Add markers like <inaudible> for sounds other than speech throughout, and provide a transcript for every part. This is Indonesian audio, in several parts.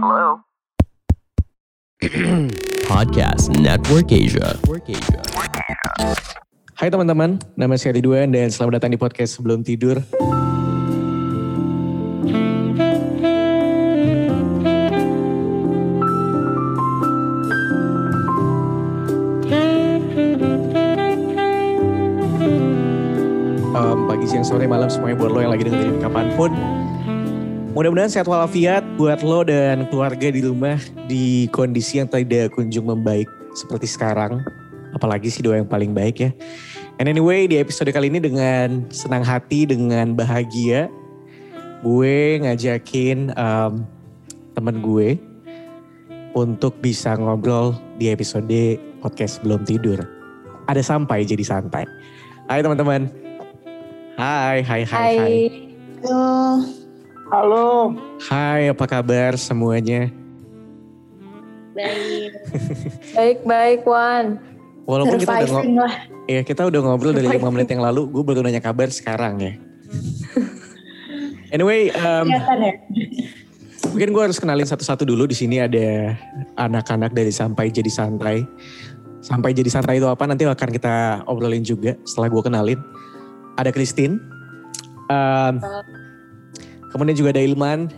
Hello? <clears throat> Podcast Network Asia. Hai teman-teman, nama saya Ridwan dan selamat datang di podcast Sebelum Tidur. Em, pagi, siang, sore, malam semuanya buat lo yang lagi dengerin kapan pun. Mudah-mudahan sehat walafiat buat lo dan keluarga di rumah di kondisi yang tidak kunjung membaik seperti sekarang. Apalagi sih doa yang paling baik ya. And anyway di episode kali ini dengan senang hati, dengan bahagia. Gue ngajakin em, temen gue untuk bisa ngobrol di episode podcast sebelum tidur. Ada sampai jadi santai. Hai teman-teman. Hai, hai, hai, hai. Hai. Halo. Halo, Hai, apa kabar semuanya? Baik. <laughs> baik, baik, Wan. Walaupun kita udah, ngo- Surviving lah. ya, kita udah ngobrol dari Surviving. 5 menit yang lalu, gue baru nanya kabar sekarang ya. Anyway, em, Kelihatan ya? mungkin gue harus kenalin satu-satu dulu. Di sini ada anak-anak dari Sampai Jadi Santai. Sampai Jadi Santai itu apa nanti akan kita obrolin juga setelah gue kenalin. Ada Christine. Em, kemudian juga ada Ilman,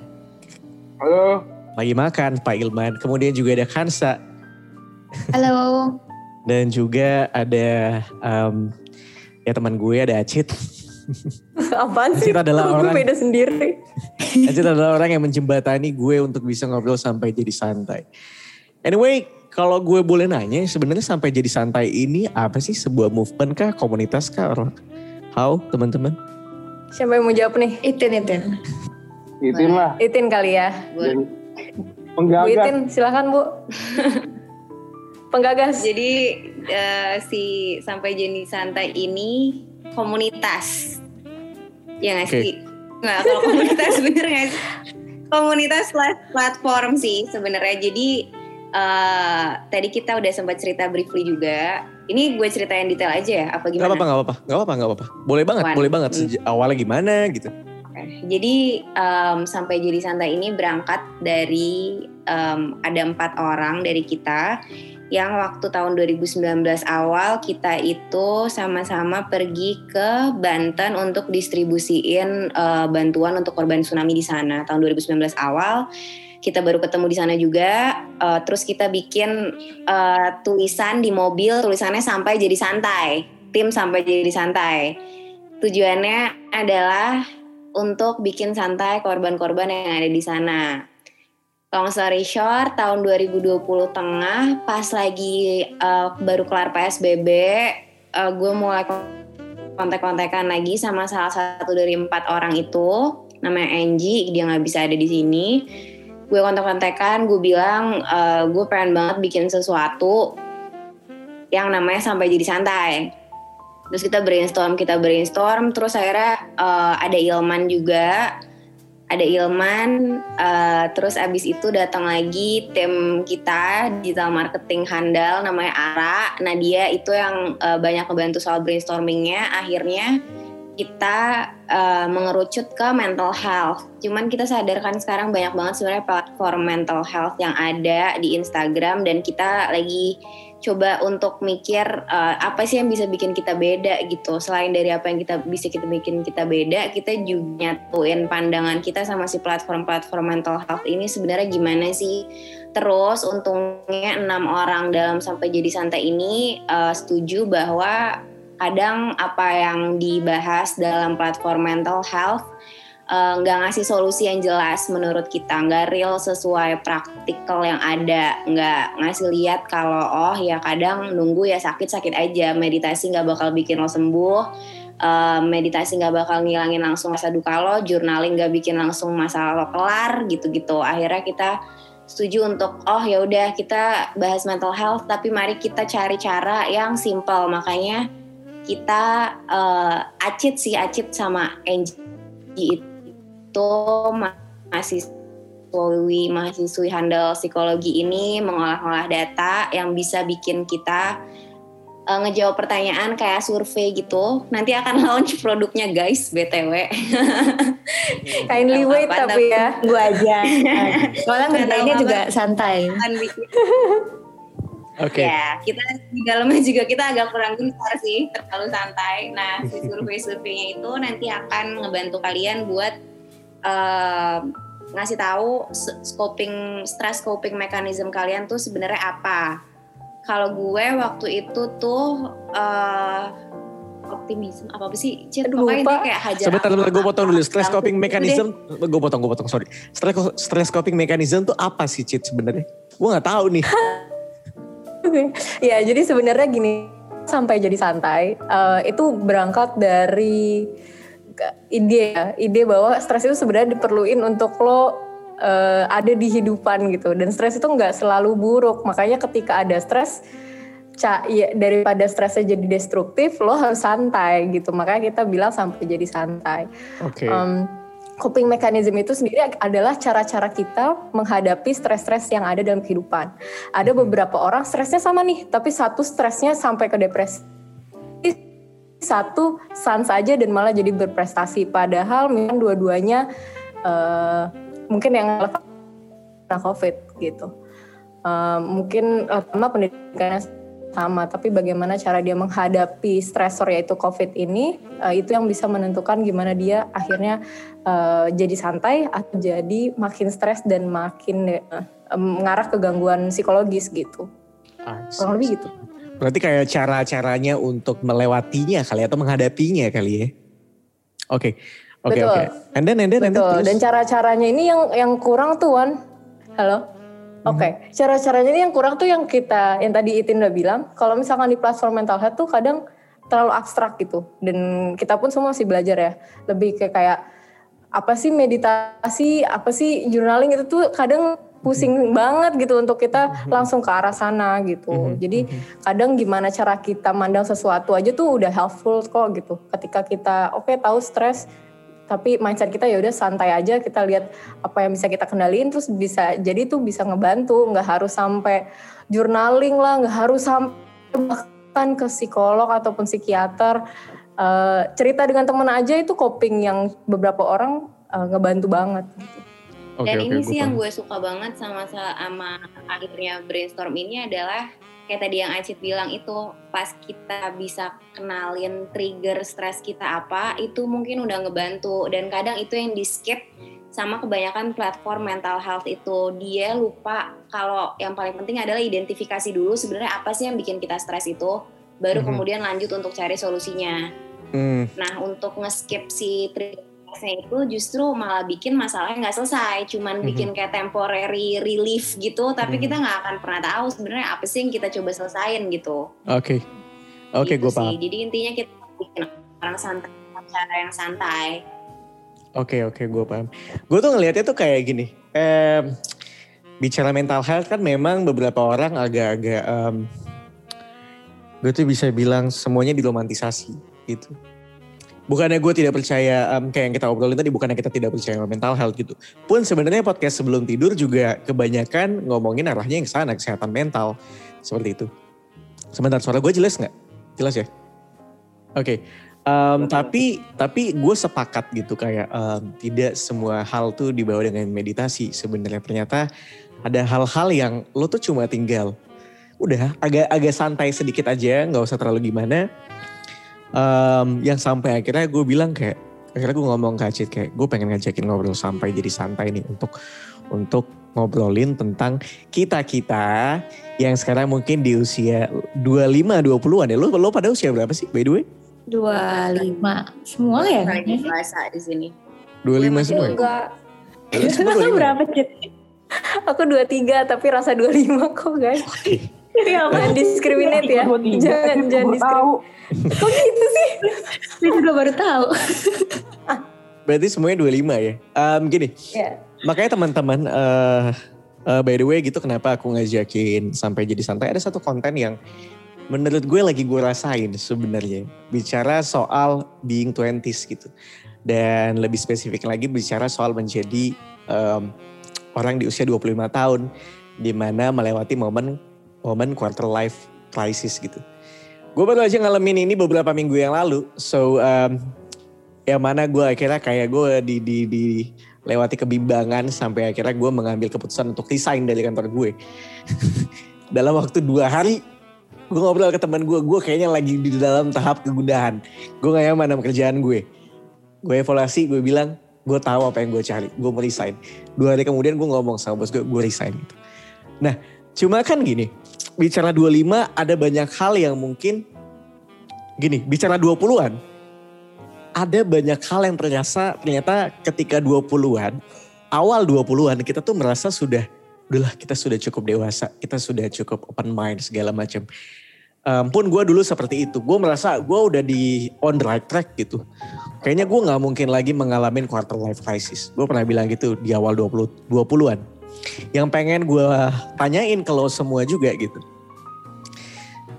halo, lagi makan Pak Ilman. Kemudian juga ada Kansa. Halo. <laughs> Dan juga ada em, ya teman gue ada Acit. <laughs> Apaan sih? Acit adalah gue orang- beda sendiri. <laughs> Acit adalah orang yang menjembatani gue untuk bisa ngobrol sampai jadi santai. Anyway, kalau gue boleh nanya, sebenarnya sampai jadi santai ini apa sih? Sebuah movement kah, komunitas kah? Or how, teman-teman? Siapa yang mau jawab nih? Itin, Itin. Itin lah. Itin kali ya. Dan Bu Penggagas. Itin, silakan Bu. <laughs> Penggagas. Jadi eh, si sampai jenis santai ini komunitas. Ya nggak Oke. sih? Nggak, kalau komunitas <laughs> bener nggak sih? Komunitas platform sih sebenarnya. Jadi eh, tadi kita udah sempat cerita briefly juga. Ini gue ceritain detail aja ya, apa Gak gimana? apa-apa, gak apa-apa, gak apa-apa, gak apa-apa. Boleh banget, Wan. boleh banget. Hmm. Awalnya gimana gitu. Jadi em, sampai jadi santai ini berangkat dari em, ada empat orang dari kita yang waktu tahun 2019 awal kita itu sama-sama pergi ke Banten untuk distribusiin eh, bantuan untuk korban tsunami di sana tahun 2019 awal. Kita baru ketemu di sana juga, eh, terus kita bikin eh, tulisan di mobil, tulisannya sampai jadi santai, tim sampai jadi santai. Tujuannya adalah untuk bikin santai korban-korban yang ada di sana. Long story short, tahun 2020 tengah, pas lagi eh, baru kelar PSBB, eh, gue mulai kontak-kontakan lagi sama salah satu dari empat orang itu, namanya Angie, dia nggak bisa ada di sini. Gue kontak-kontakan, gue bilang eh, gue pengen banget bikin sesuatu yang namanya sampai jadi santai. Terus kita brainstorm, kita brainstorm, terus akhirnya eh, ada Ilman juga, ada Ilman, eh, terus abis itu datang lagi tim kita digital marketing handal namanya Ara. Nah dia itu yang eh, banyak membantu soal brainstormingnya. Akhirnya kita eh, mengerucut ke mental health. Cuman kita sadarkan sekarang banyak banget sebenarnya platform mental health yang ada di Instagram dan kita lagi coba untuk mikir eh, apa sih yang bisa bikin kita beda gitu. Selain dari apa yang kita bisa kita bikin kita beda, kita juga nyatuin pandangan kita sama si platform-platform mental health ini sebenarnya gimana sih. Terus untungnya enam orang dalam sampai jadi santai ini eh, setuju bahwa kadang apa yang dibahas dalam platform mental health eh, nggak ngasih solusi yang jelas menurut kita nggak real sesuai praktikal yang ada nggak ngasih lihat kalau oh ya kadang nunggu ya sakit sakit aja meditasi nggak bakal bikin lo sembuh Eh, meditasi nggak bakal ngilangin langsung rasa duka lo journaling nggak bikin langsung masalah lo kelar gitu-gitu. Akhirnya kita setuju untuk oh ya udah kita bahas mental health tapi mari kita cari cara yang simple. Makanya kita eh, acit sih acit sama Angie itu ma- mahasiswi mahasiswi handal psikologi ini mengolah-olah data yang bisa bikin kita uh, ngejawab pertanyaan kayak survei gitu. Nanti akan <laughs> launch produknya guys, BTW. Kindly wait tapi ya. Gue aja. <laughs> Soalnya ngerjainnya juga santai. Oke. Ya, kita di dalamnya <laughs> juga kita agak kurang gencar sih, terlalu santai. Nah, si <laughs> survei-surveinya itu nanti akan ngebantu kalian buat eh, ngasih tahu scoping stress coping mechanism kalian tuh sebenarnya apa. Kalau gue waktu itu tuh eh optimisme apa sih? Cit, Aduh, pokoknya lupa. dia kayak hajar. Sebentar, sebentar gue potong dulu. Stress coping gitu mechanism, gue potong, gue potong, sorry. Stress, stress coping mechanism tuh apa sih, Cit sebenarnya? Gue nggak tahu nih. <laughs> <laughs> ya jadi sebenarnya gini sampai jadi santai eh, itu berangkat dari ide ya ide bahwa stres itu sebenarnya diperluin untuk lo eh, ada di hidupan gitu. Dan stres itu nggak selalu buruk makanya ketika ada stres ca ya, daripada stresnya jadi destruktif lo harus santai gitu. Makanya kita bilang sampai jadi santai. Oke. Um, coping mechanism itu sendiri adalah cara-cara kita menghadapi stres-stres yang ada dalam kehidupan. Ada beberapa orang stresnya sama nih, tapi satu stresnya sampai ke depresi. Satu sans saja dan malah jadi berprestasi. Padahal memang dua-duanya eh, mungkin yang karena COVID gitu. Eh, mungkin pertama pendidikannya sama, tapi bagaimana cara dia menghadapi stresor yaitu COVID ini, eh, itu yang bisa menentukan gimana dia akhirnya eh, jadi santai atau jadi makin stres dan makin eh, mengarah ke gangguan psikologis gitu. Ah, Kurang lebih gitu. Berarti kayak cara-caranya untuk melewatinya kali atau menghadapinya kali ya. Oke. Oke oke. And then and then and then Betul. terus. Dan cara-caranya ini yang yang kurang tuh Wan. Halo. Oke, cara-caranya ini yang kurang tuh yang kita, yang tadi Itin udah bilang, kalau misalkan di platform mental health tuh kadang terlalu abstrak gitu. Dan kita pun semua masih belajar ya. Lebih ke kayak, apa sih meditasi, apa sih journaling itu tuh kadang pusing banget gitu untuk kita langsung ke arah sana gitu. Jadi kadang gimana cara kita mandang sesuatu aja tuh udah helpful kok gitu. Ketika kita oke tahu stres, tapi mindset kita ya udah santai aja kita lihat apa yang bisa kita kendaliin terus bisa jadi tuh bisa ngebantu. Nggak harus sampai journaling lah nggak harus sampai bahkan ke psikolog ataupun psikiater. Eh, cerita dengan teman aja itu coping yang beberapa orang eh, ngebantu banget. Oke, Dan oke, ini sih yang gue suka banget sama sama akhirnya brainstorm ini adalah kayak tadi yang Acit bilang itu pas kita bisa kenalin trigger stres kita apa itu mungkin udah ngebantu dan kadang itu yang di skip sama kebanyakan platform mental health itu dia lupa kalau yang paling penting adalah identifikasi dulu sebenarnya apa sih yang bikin kita stres itu baru Mhm. kemudian lanjut untuk cari solusinya. Hmm, Nah untuk nge-skip si triggersnya itu justru malah bikin masalahnya nggak selesai, cuman Mhm. bikin kayak temporary relief gitu, tapi Mhm. kita nggak akan pernah tahu sebenarnya apa sih yang kita coba selesain gitu. Oke. Oke, Gitu gue paham. sih. Jadi intinya kita bikin orang santai, cara yang santai. Oke oke gue paham. Gue tuh ngelihatnya tuh kayak gini. em, bicara mental health kan memang beberapa orang agak-agak gue tuh bisa bilang semuanya diromantisasi gitu. Bukannya gue tidak percaya em, kayak yang kita obrolin tadi bukannya kita tidak percaya mental health gitu. Pun sebenarnya podcast sebelum tidur juga kebanyakan ngomongin arahnya yang ke sana kesehatan mental seperti itu. Sebentar suara gue jelas nggak? Jelas ya? Oke. Em, tapi tapi gue sepakat gitu kayak em, tidak semua hal tuh dibawa dengan meditasi sebenarnya ternyata ada hal-hal yang lo tuh cuma tinggal udah agak agak santai sedikit aja nggak usah terlalu gimana Em, yang sampai akhirnya gue bilang kayak akhirnya gue ngomong ke Acit kayak gue pengen ngajakin ngobrol sampai jadi santai nih untuk untuk ngobrolin tentang kita-kita yang sekarang mungkin di usia 25 20-an ya. Lo lo pada usia berapa sih by the way? Dua lima semua ya? Bahasa di sini. 25 semua. ya? Lu 25 ya? Berapa Cit? aku 23 tapi rasa 25 kok guys Jangan ya. Gua tiga, jangan tapi jangan gua tahu. diskriminate. Kok gitu sih? Saya juga baru tahu. Berarti semuanya 25 ya. Em, gini, ya makanya teman-teman eh eh, by the way gitu kenapa aku ngajakin sampai jadi santai? Ada satu konten yang menurut gue lagi gue rasain sebenarnya. Bicara soal being 20s gitu. Dan lebih spesifik lagi bicara soal menjadi em, orang di usia 25 tahun. Di mana melewati momen momen quarter life crisis gitu. Gue baru aja ngalamin ini beberapa minggu yang lalu. So, um, yang mana gue akhirnya kayak gue di, di, di lewati kebimbangan sampai akhirnya gue mengambil keputusan untuk resign dari kantor gue. <laughs> dalam waktu dua hari, gue ngobrol ke teman gue, gue kayaknya lagi di dalam tahap kegundahan. Gue gak nyaman sama kerjaan gue. Gue evaluasi, gue bilang, gue tahu apa yang gue cari, gue mau resign. Dua hari kemudian gue ngomong sama bos gue, gue resign gitu. Nah, cuma kan gini, bicara 25 ada banyak hal yang mungkin gini, bicara 20-an ada banyak hal yang ternyata ternyata ketika 20-an, awal 20-an kita tuh merasa sudah udahlah kita sudah cukup dewasa, kita sudah cukup open mind segala macam. Um, pun gue dulu seperti itu, gue merasa gue udah di on the right track gitu. Kayaknya gue nggak mungkin lagi mengalami quarter life crisis. Gue pernah bilang gitu di awal 20 20-an. Yang pengen gue tanyain kalau semua juga gitu.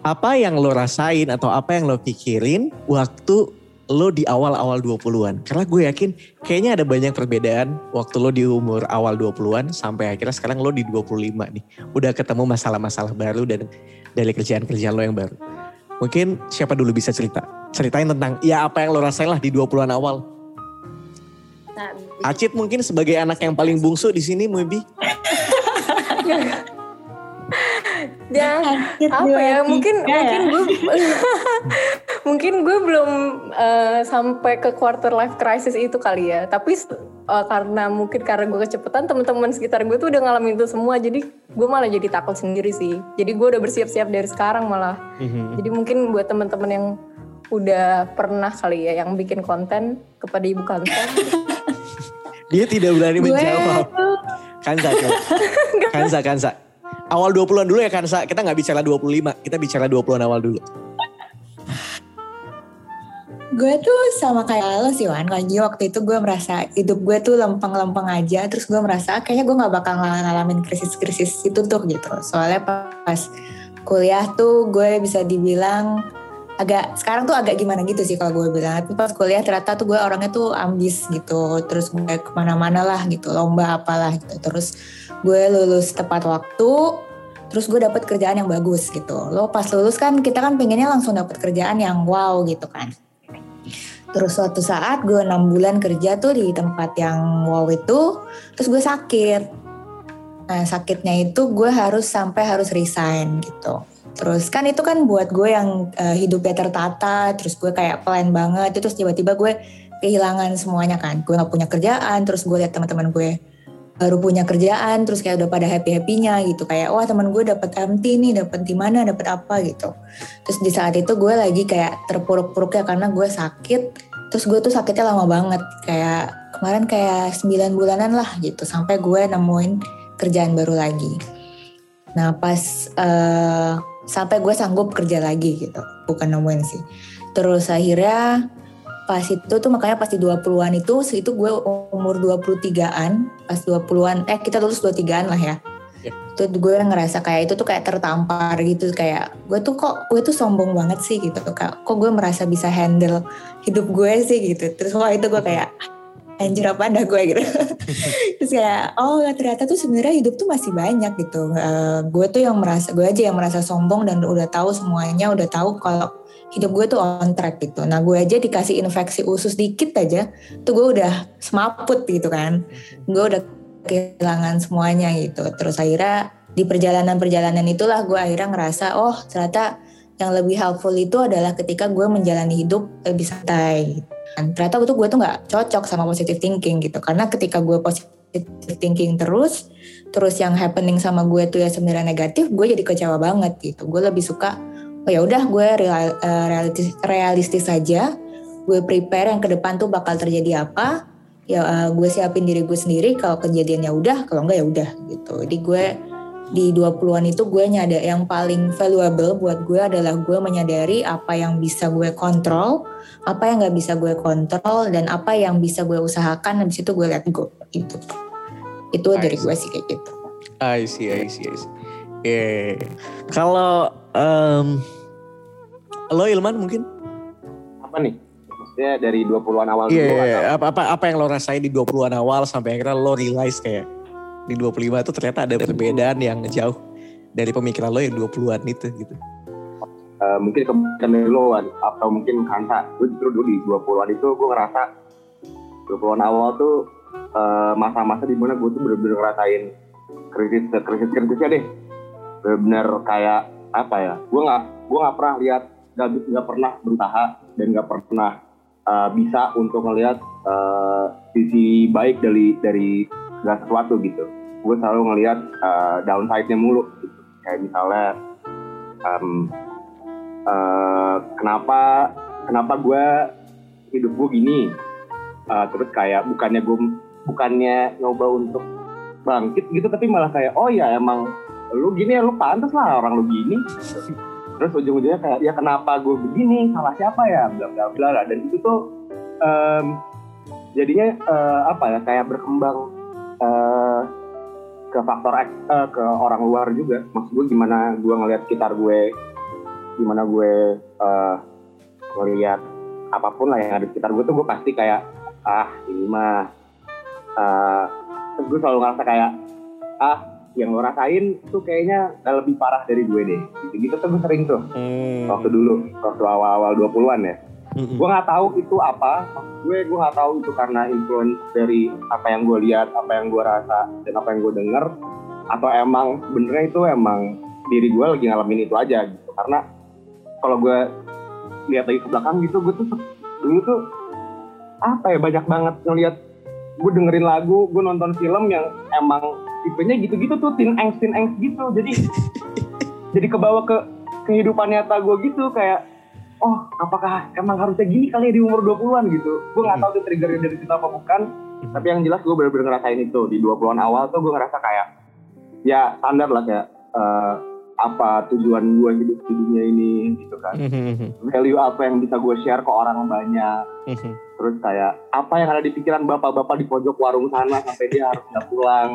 Apa yang lo rasain atau apa yang lo pikirin waktu lo di awal-awal 20-an? Karena gue yakin kayaknya ada banyak perbedaan waktu lo di umur awal 20-an sampai akhirnya sekarang lo di 25 nih. Udah ketemu masalah-masalah baru dan dari kerjaan-kerjaan lo yang baru. Mungkin siapa dulu bisa cerita? Ceritain tentang ya apa yang lo rasain lah di 20-an awal. Nah, Acit mungkin sebagai anak yang paling bungsu di sini maybe. <laughs> Ya, apa ya? Mungkin Ya, mungkin gue <laughs> mungkin gue belum eh, sampai ke quarter life crisis itu kali ya. Tapi eh, karena mungkin karena gue kecepatan, teman-teman sekitar gue tuh udah ngalamin itu semua. Jadi gue malah jadi takut sendiri sih. Jadi gue udah bersiap-siap dari sekarang malah. Jadi mungkin buat teman-teman yang udah pernah kali ya yang bikin konten kepada ibu konten <laughs> Dia tidak berani menjawab. Kansa, coba. <laughs> Kansa, Kansa. Awal 20-an dulu ya Kansa. Kita nggak bicara 25, kita bicara 20-an awal dulu. gue tuh sama kayak lo sih Wan lagi waktu itu gue merasa hidup gue tuh lempeng-lempeng aja terus gue merasa kayaknya gue nggak bakal ng- ngalamin krisis-krisis itu tuh gitu soalnya pas kuliah tuh gue bisa dibilang agak sekarang tuh agak gimana gitu sih kalau gue bilang. Tapi pas kuliah ternyata tuh gue orangnya tuh ambis gitu. Terus gue ke mana-mana lah gitu lomba apalah gitu. Terus gue lulus tepat waktu terus gue dapet kerjaan yang bagus gitu. Lo pas lulus kan kita kan pengennya langsung dapet kerjaan yang wow gitu kan. Terus suatu saat gue enam bulan kerja tuh di tempat yang wow itu, terus gue sakit. Nah sakitnya itu gue harus sampai harus resign gitu. Terus kan itu kan buat gue yang eh, hidupnya tertata, terus gue kayak plan banget, terus tiba-tiba gue kehilangan semuanya kan. Gue gak punya kerjaan, terus gue liat teman-teman gue baru punya kerjaan, terus kayak udah pada happy-happynya gitu. Kayak wah teman gue dapat MT nih, dapat di mana, dapat apa gitu. Terus di saat itu gue lagi kayak terpuruk-puruknya karena gue sakit. Terus gue tuh sakitnya lama banget. Kayak kemarin kayak 9 bulanan lah gitu. Sampai gue nemuin kerjaan baru lagi. Nah pas eh, sampai gue sanggup kerja lagi gitu. Bukan nemuin sih. Terus akhirnya pas itu tuh makanya pas di 20-an itu itu gue umur 23-an pas 20-an eh kita lulus 23-an lah ya itu gue ngerasa kayak itu tuh kayak tertampar gitu kayak gue tuh kok gue tuh sombong banget sih gitu kok gue merasa bisa handle hidup gue sih gitu terus wah itu gue kayak anjir apa dah gue gitu <laughs> terus kayak oh ternyata tuh sebenarnya hidup tuh masih banyak gitu Eh, gue tuh yang merasa gue aja yang merasa sombong dan udah tahu semuanya udah tahu kalau hidup gue tuh on track gitu nah gue aja dikasih infeksi usus dikit aja tuh gue udah semaput gitu kan gue udah kehilangan semuanya gitu. Terus akhirnya di perjalanan-perjalanan itulah gue akhirnya ngerasa oh ternyata yang lebih helpful itu adalah ketika gue menjalani hidup lebih santai. Dan ternyata itu gue tuh nggak cocok sama positive thinking gitu. Karena ketika gue positive thinking terus, terus yang happening sama gue tuh ya sebenarnya negatif, gue jadi kecewa banget gitu. Gue lebih suka oh ya udah gue real- eh, realistis, realistis saja. Gue prepare yang ke depan tuh bakal terjadi apa ya uh, gue siapin diri gue sendiri kalau kejadiannya udah kalau enggak ya udah gitu jadi gue di 20-an itu gue nyadar yang paling valuable buat gue adalah gue menyadari apa yang bisa gue kontrol apa yang nggak bisa gue kontrol dan apa yang bisa gue usahakan habis itu gue let go gitu itu dari gue sih kayak gitu I see, I see, I see. Yeah. Kalau em, lo Ilman mungkin? Apa nih? Maksudnya dari 20-an awal Iya, dulu iya, iya. atau apa, apa apa yang lo rasain di 20-an awal sampai akhirnya lo realize kayak di 25 itu ternyata ada perbedaan yang jauh dari pemikiran lo yang 20-an itu gitu. eh, mungkin dari lo atau mungkin Kanta gue justru dulu di 20-an itu gue ngerasa 20-an awal tuh eh, masa-masa di mana gue tuh bener-bener ngerasain krisis krisis kritisnya deh. Bener-bener kayak apa ya gue nggak gue nggak pernah lihat nggak nggak pernah berusaha dan nggak pernah eh, bisa untuk ngelihat eh, sisi baik dari dari segala sesuatu gitu. Gue selalu ngelihat eh, downside-nya mulu gitu. kayak misalnya em, eh, kenapa kenapa gue hidup gue gini? Eh, terus kayak bukannya gue bukannya nyoba untuk bangkit gitu tapi malah kayak oh ya emang lu gini ya lu pantas lah orang lu gini. Terus ujung-ujungnya kayak ya kenapa gue begini? Salah siapa ya? Bla bla bla dan itu tuh em, jadinya eh, apa ya kayak berkembang eh, ke faktor X, eh, ke orang luar juga. Maksud gue gimana gue ngelihat sekitar gue gimana gue eh, ngelihat apa pun lah yang ada di sekitar gue tuh gue pasti kayak ah ini mah terus gue selalu ngerasa kayak ah yang lo rasain tuh kayaknya lebih parah dari gue deh. Gitu-gitu tuh gue sering tuh. Hmm. waktu dulu waktu awal-awal 20-an ya Mm-mm. gue nggak tahu itu apa. Gue gue nggak tahu itu karena influence dari apa yang gue lihat apa yang gue rasa dan apa yang gue denger. Atau emang benernya itu emang diri gue lagi ngalamin itu aja gitu. Karena kalau gue lihat lagi ke belakang gitu gue tuh dulu tuh apa ya banyak banget ngelihat. Gue dengerin lagu gue nonton film yang emang tipenya gitu-gitu tuh teen angst teen angst gitu. Jadi <laughs> jadi kebawa ke kehidupan nyata gue gitu kayak oh apakah emang harusnya gini kali ya di umur 20-an gitu? Gue nggak tahu tuh triggernya dari situ apa bukan. Tapi yang jelas gue bener-bener ngerasain itu. Di 20-an awal tuh gue ngerasa kayak ya standar lah kayak eh, apa tujuan gue hidup di dunia ini gitu kan. Mhm. value apa yang bisa gue share ke orang banyak. Terus kayak apa yang ada di pikiran bapak-bapak di pojok warung sana sampai dia harus nggak pulang.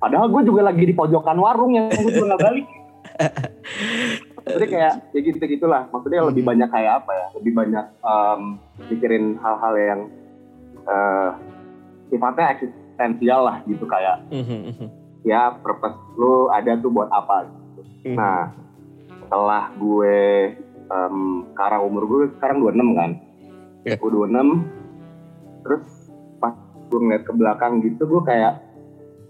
Padahal gue juga lagi di pojokan warung yang gue juga nggak balik <laughs> jadi kayak ya gitu gitulah maksudnya lebih Hmm. banyak kayak apa ya lebih banyak em, mikirin hal-hal yang eh, sifatnya eksistensial lah gitu kayak Mhm. Mhm. ya purpose lu ada tuh buat apa gitu. Mhm. Nah, setelah gue em, sekarang umur gue sekarang 26 kan. Iya. Gue 26 terus pas gue ngeliat ke belakang gitu gue kayak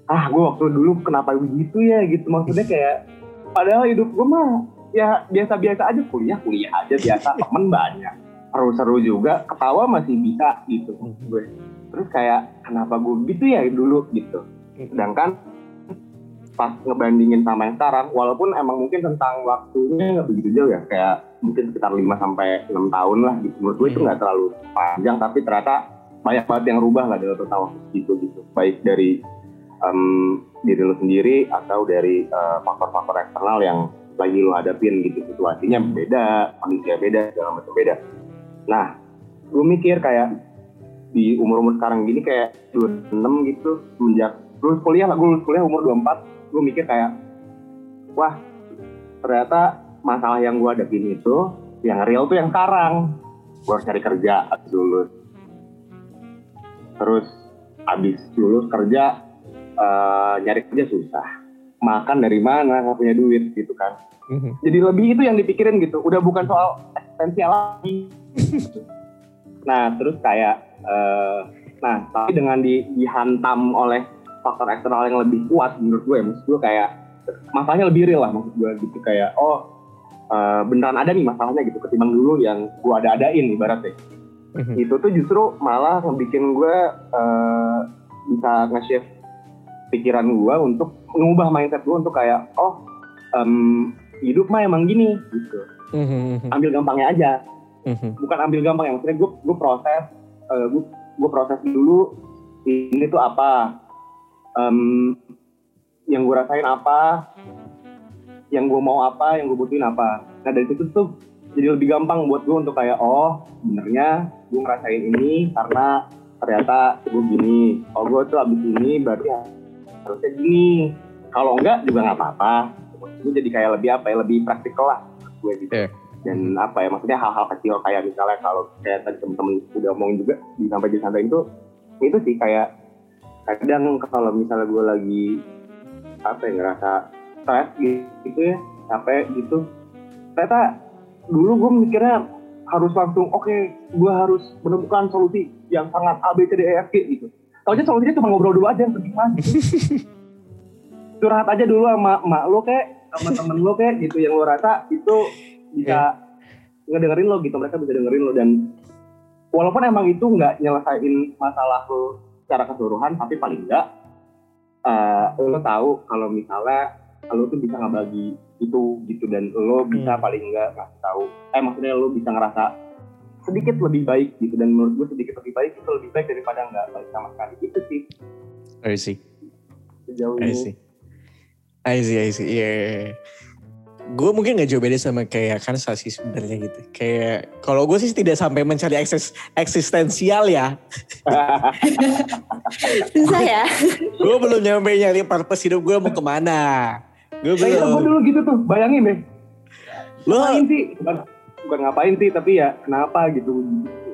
ah gue waktu dulu kenapa begitu ya gitu maksudnya kayak padahal hidup gue mah ya biasa-biasa aja kuliah kuliah aja biasa <laughs> temen banyak. Seru-seru juga ketawa masih bisa gitu Mhm. gue. Terus kayak kenapa gue gitu ya dulu gitu. Sedangkan pas ngebandingin sama yang sekarang walaupun emang mungkin tentang waktunya nggak begitu jauh ya kayak mungkin sekitar 5 sampai 6 tahun lah gitu. Menurut gue itu Hmm. nggak terlalu panjang tapi ternyata banyak banget yang rubah lah dalam rentang waktu gitu gitu. Baik dari em, diri lo sendiri atau dari eh, faktor-faktor eksternal yang lagi lo hadapin gitu situasinya beda kondisinya beda segala macam beda. Nah gue mikir kayak di umur-umur sekarang gini kayak 26 gitu semenjak lulus kuliah lah gue lulus kuliah umur 24 gue mikir kayak wah ternyata masalah yang gue hadapin itu yang real tuh yang sekarang. Gue harus cari kerja abis lulus. Terus abis lulus kerja eh, nyari kerja susah makan dari mana nggak punya duit gitu kan. Mhm. jadi lebih itu yang dipikirin gitu. Udah bukan soal eksistensial lagi. Nah terus kayak eh, nah tapi dengan di, dihantam oleh faktor eksternal yang lebih kuat menurut gue maksud gue kayak masalahnya lebih real lah maksud gue gitu. Kayak oh eh, beneran ada nih masalahnya gitu ketimbang dulu yang gue ada adain ibaratnya. Mhm. itu tuh justru malah ngebikin gue eh, bisa nge-shift pikiran gue untuk mengubah mindset gue untuk kayak oh em, hidup mah emang gini gitu. Mhm. ambil gampangnya aja. Mhm. bukan ambil gampang ya maksudnya gue gue proses eh, gue gue proses dulu ini tuh apa Em, yang gue rasain apa yang gue mau apa yang gue butuhin apa. Nah dari situ tuh jadi lebih gampang buat gue untuk kayak oh benernya gue ngerasain ini karena ternyata gue gini. Oh gue tuh abis ini berarti harusnya gini kalau enggak juga nggak apa-apa gue jadi kayak lebih apa ya lebih praktikal lah gue gitu Iya. dan apa ya maksudnya hal-hal kecil kayak misalnya kalau kayak tadi temen-temen udah omongin juga di sampai di santai itu itu sih kayak kadang kalau misalnya gue lagi apa ya ngerasa stres gitu ya capek gitu ternyata dulu gue mikirnya harus langsung oke gue harus menemukan solusi yang sangat A B C D E F G gitu Taunya solusinya cuma ngobrol dulu aja yang penting mah <laughs> gitu. Curhat aja dulu sama emak lo kayak sama temen lo kayak gitu. Yang lo rasa itu bisa ngedengerin lo gitu. Mereka bisa dengerin lo dan walaupun emang itu nggak nyelesain masalah lo secara keseluruhan tapi paling enggak eh, lo tahu kalau misalnya lo tuh bisa ngebagi itu gitu. Dan lo bisa Hmm. paling enggak ngasih tahu. Eh maksudnya lo bisa ngerasa sedikit lebih baik gitu. Dan menurut gue sedikit lebih baik itu lebih baik daripada nggak baik sama sekali. Itu sih. I see. sejauh ini. I see, I see. Iya. iya, iya. Gue mungkin gak jauh beda sama kayak kan sih sebenarnya gitu. Kayak kalau gue sih tidak sampai mencari eksis, eksistensial ya. Susah ya. gue belum nyampe nyari purpose hidup gue mau ke mana. Gue Kayaknya gue belum. dulu gitu tuh, bayangin deh. Lo, Ngapain sih? Bukan, bukan ngapain sih, tapi ya kenapa gitu.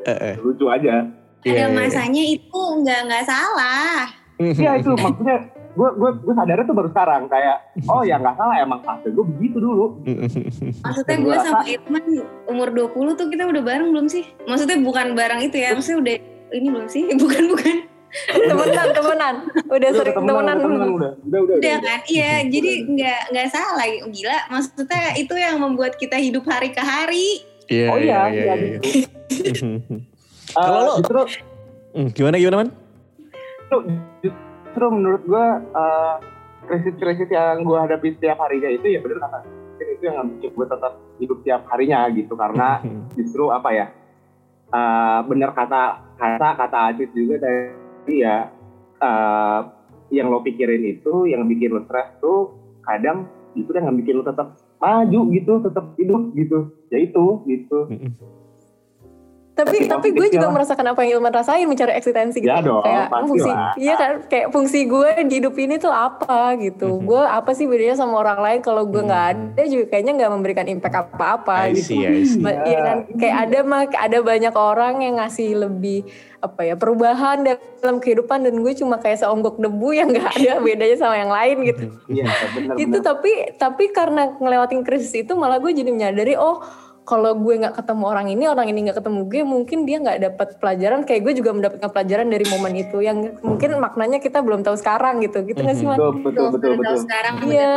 Eh, eh. Lucu aja. Iya, Ada iya, masanya itu nggak nggak salah. iya. Iya itu maksudnya gue gue gue sadarnya tuh baru sekarang kayak oh ya nggak salah emang fase gue begitu dulu. Maksudnya gue gua sama Irman umur 20 tuh kita udah bareng belum sih? Maksudnya bukan bareng itu ya, maksudnya udah ini belum sih? <laughs> Bukan bukan. temenan temenan udah Udah sering temenan, temenan udah udah udah udah. Udah kan? Iya, jadi nggak nggak salah gila. Maksudnya itu yang membuat kita hidup hari ke hari. Iya, Oh iya, iya, iya. gitu. <laughs> Kalau Eh, lo- Hmm, gimana gimana man? Justru menurut gue eh, krisis-krisis yang gue hadapi setiap harinya itu ya bener kata itu yang bikin gue tetap hidup tiap harinya gitu karena <laughs> justru apa ya eh, bener kata kata kata Aziz juga tadi ya eh, yang lo pikirin itu yang bikin lo stres tuh kadang itu yang bikin lo tetap maju gitu tetap hidup gitu. Ya itu gitu tapi Tapi tapi gue juga lah. merasakan apa yang Ilman rasain mencari eksistensi gitu Ya dong, kayak fungsi lah. iya kan kayak fungsi gue di hidup ini tuh apa gitu Mhm. gue apa sih bedanya sama orang lain kalau gue nggak Mhm. ada juga kayaknya nggak memberikan impact apa-apa I gitu I see. Ma- Iya kan kayak ada mah ada banyak orang yang ngasih lebih apa ya perubahan dalam kehidupan dan gue cuma kayak seonggok debu yang nggak ada bedanya sama yang lain gitu iya bener itu tapi tapi karena ngelewatin krisis itu malah gue jadi menyadari oh kalau gue nggak ketemu orang ini orang ini nggak ketemu gue mungkin dia nggak dapat pelajaran kayak gue juga mendapatkan pelajaran dari momen itu yang mungkin maknanya kita belum tahu sekarang gitu gitu nggak sih man? betul betul betul Baru tahu betul sekarang Iya.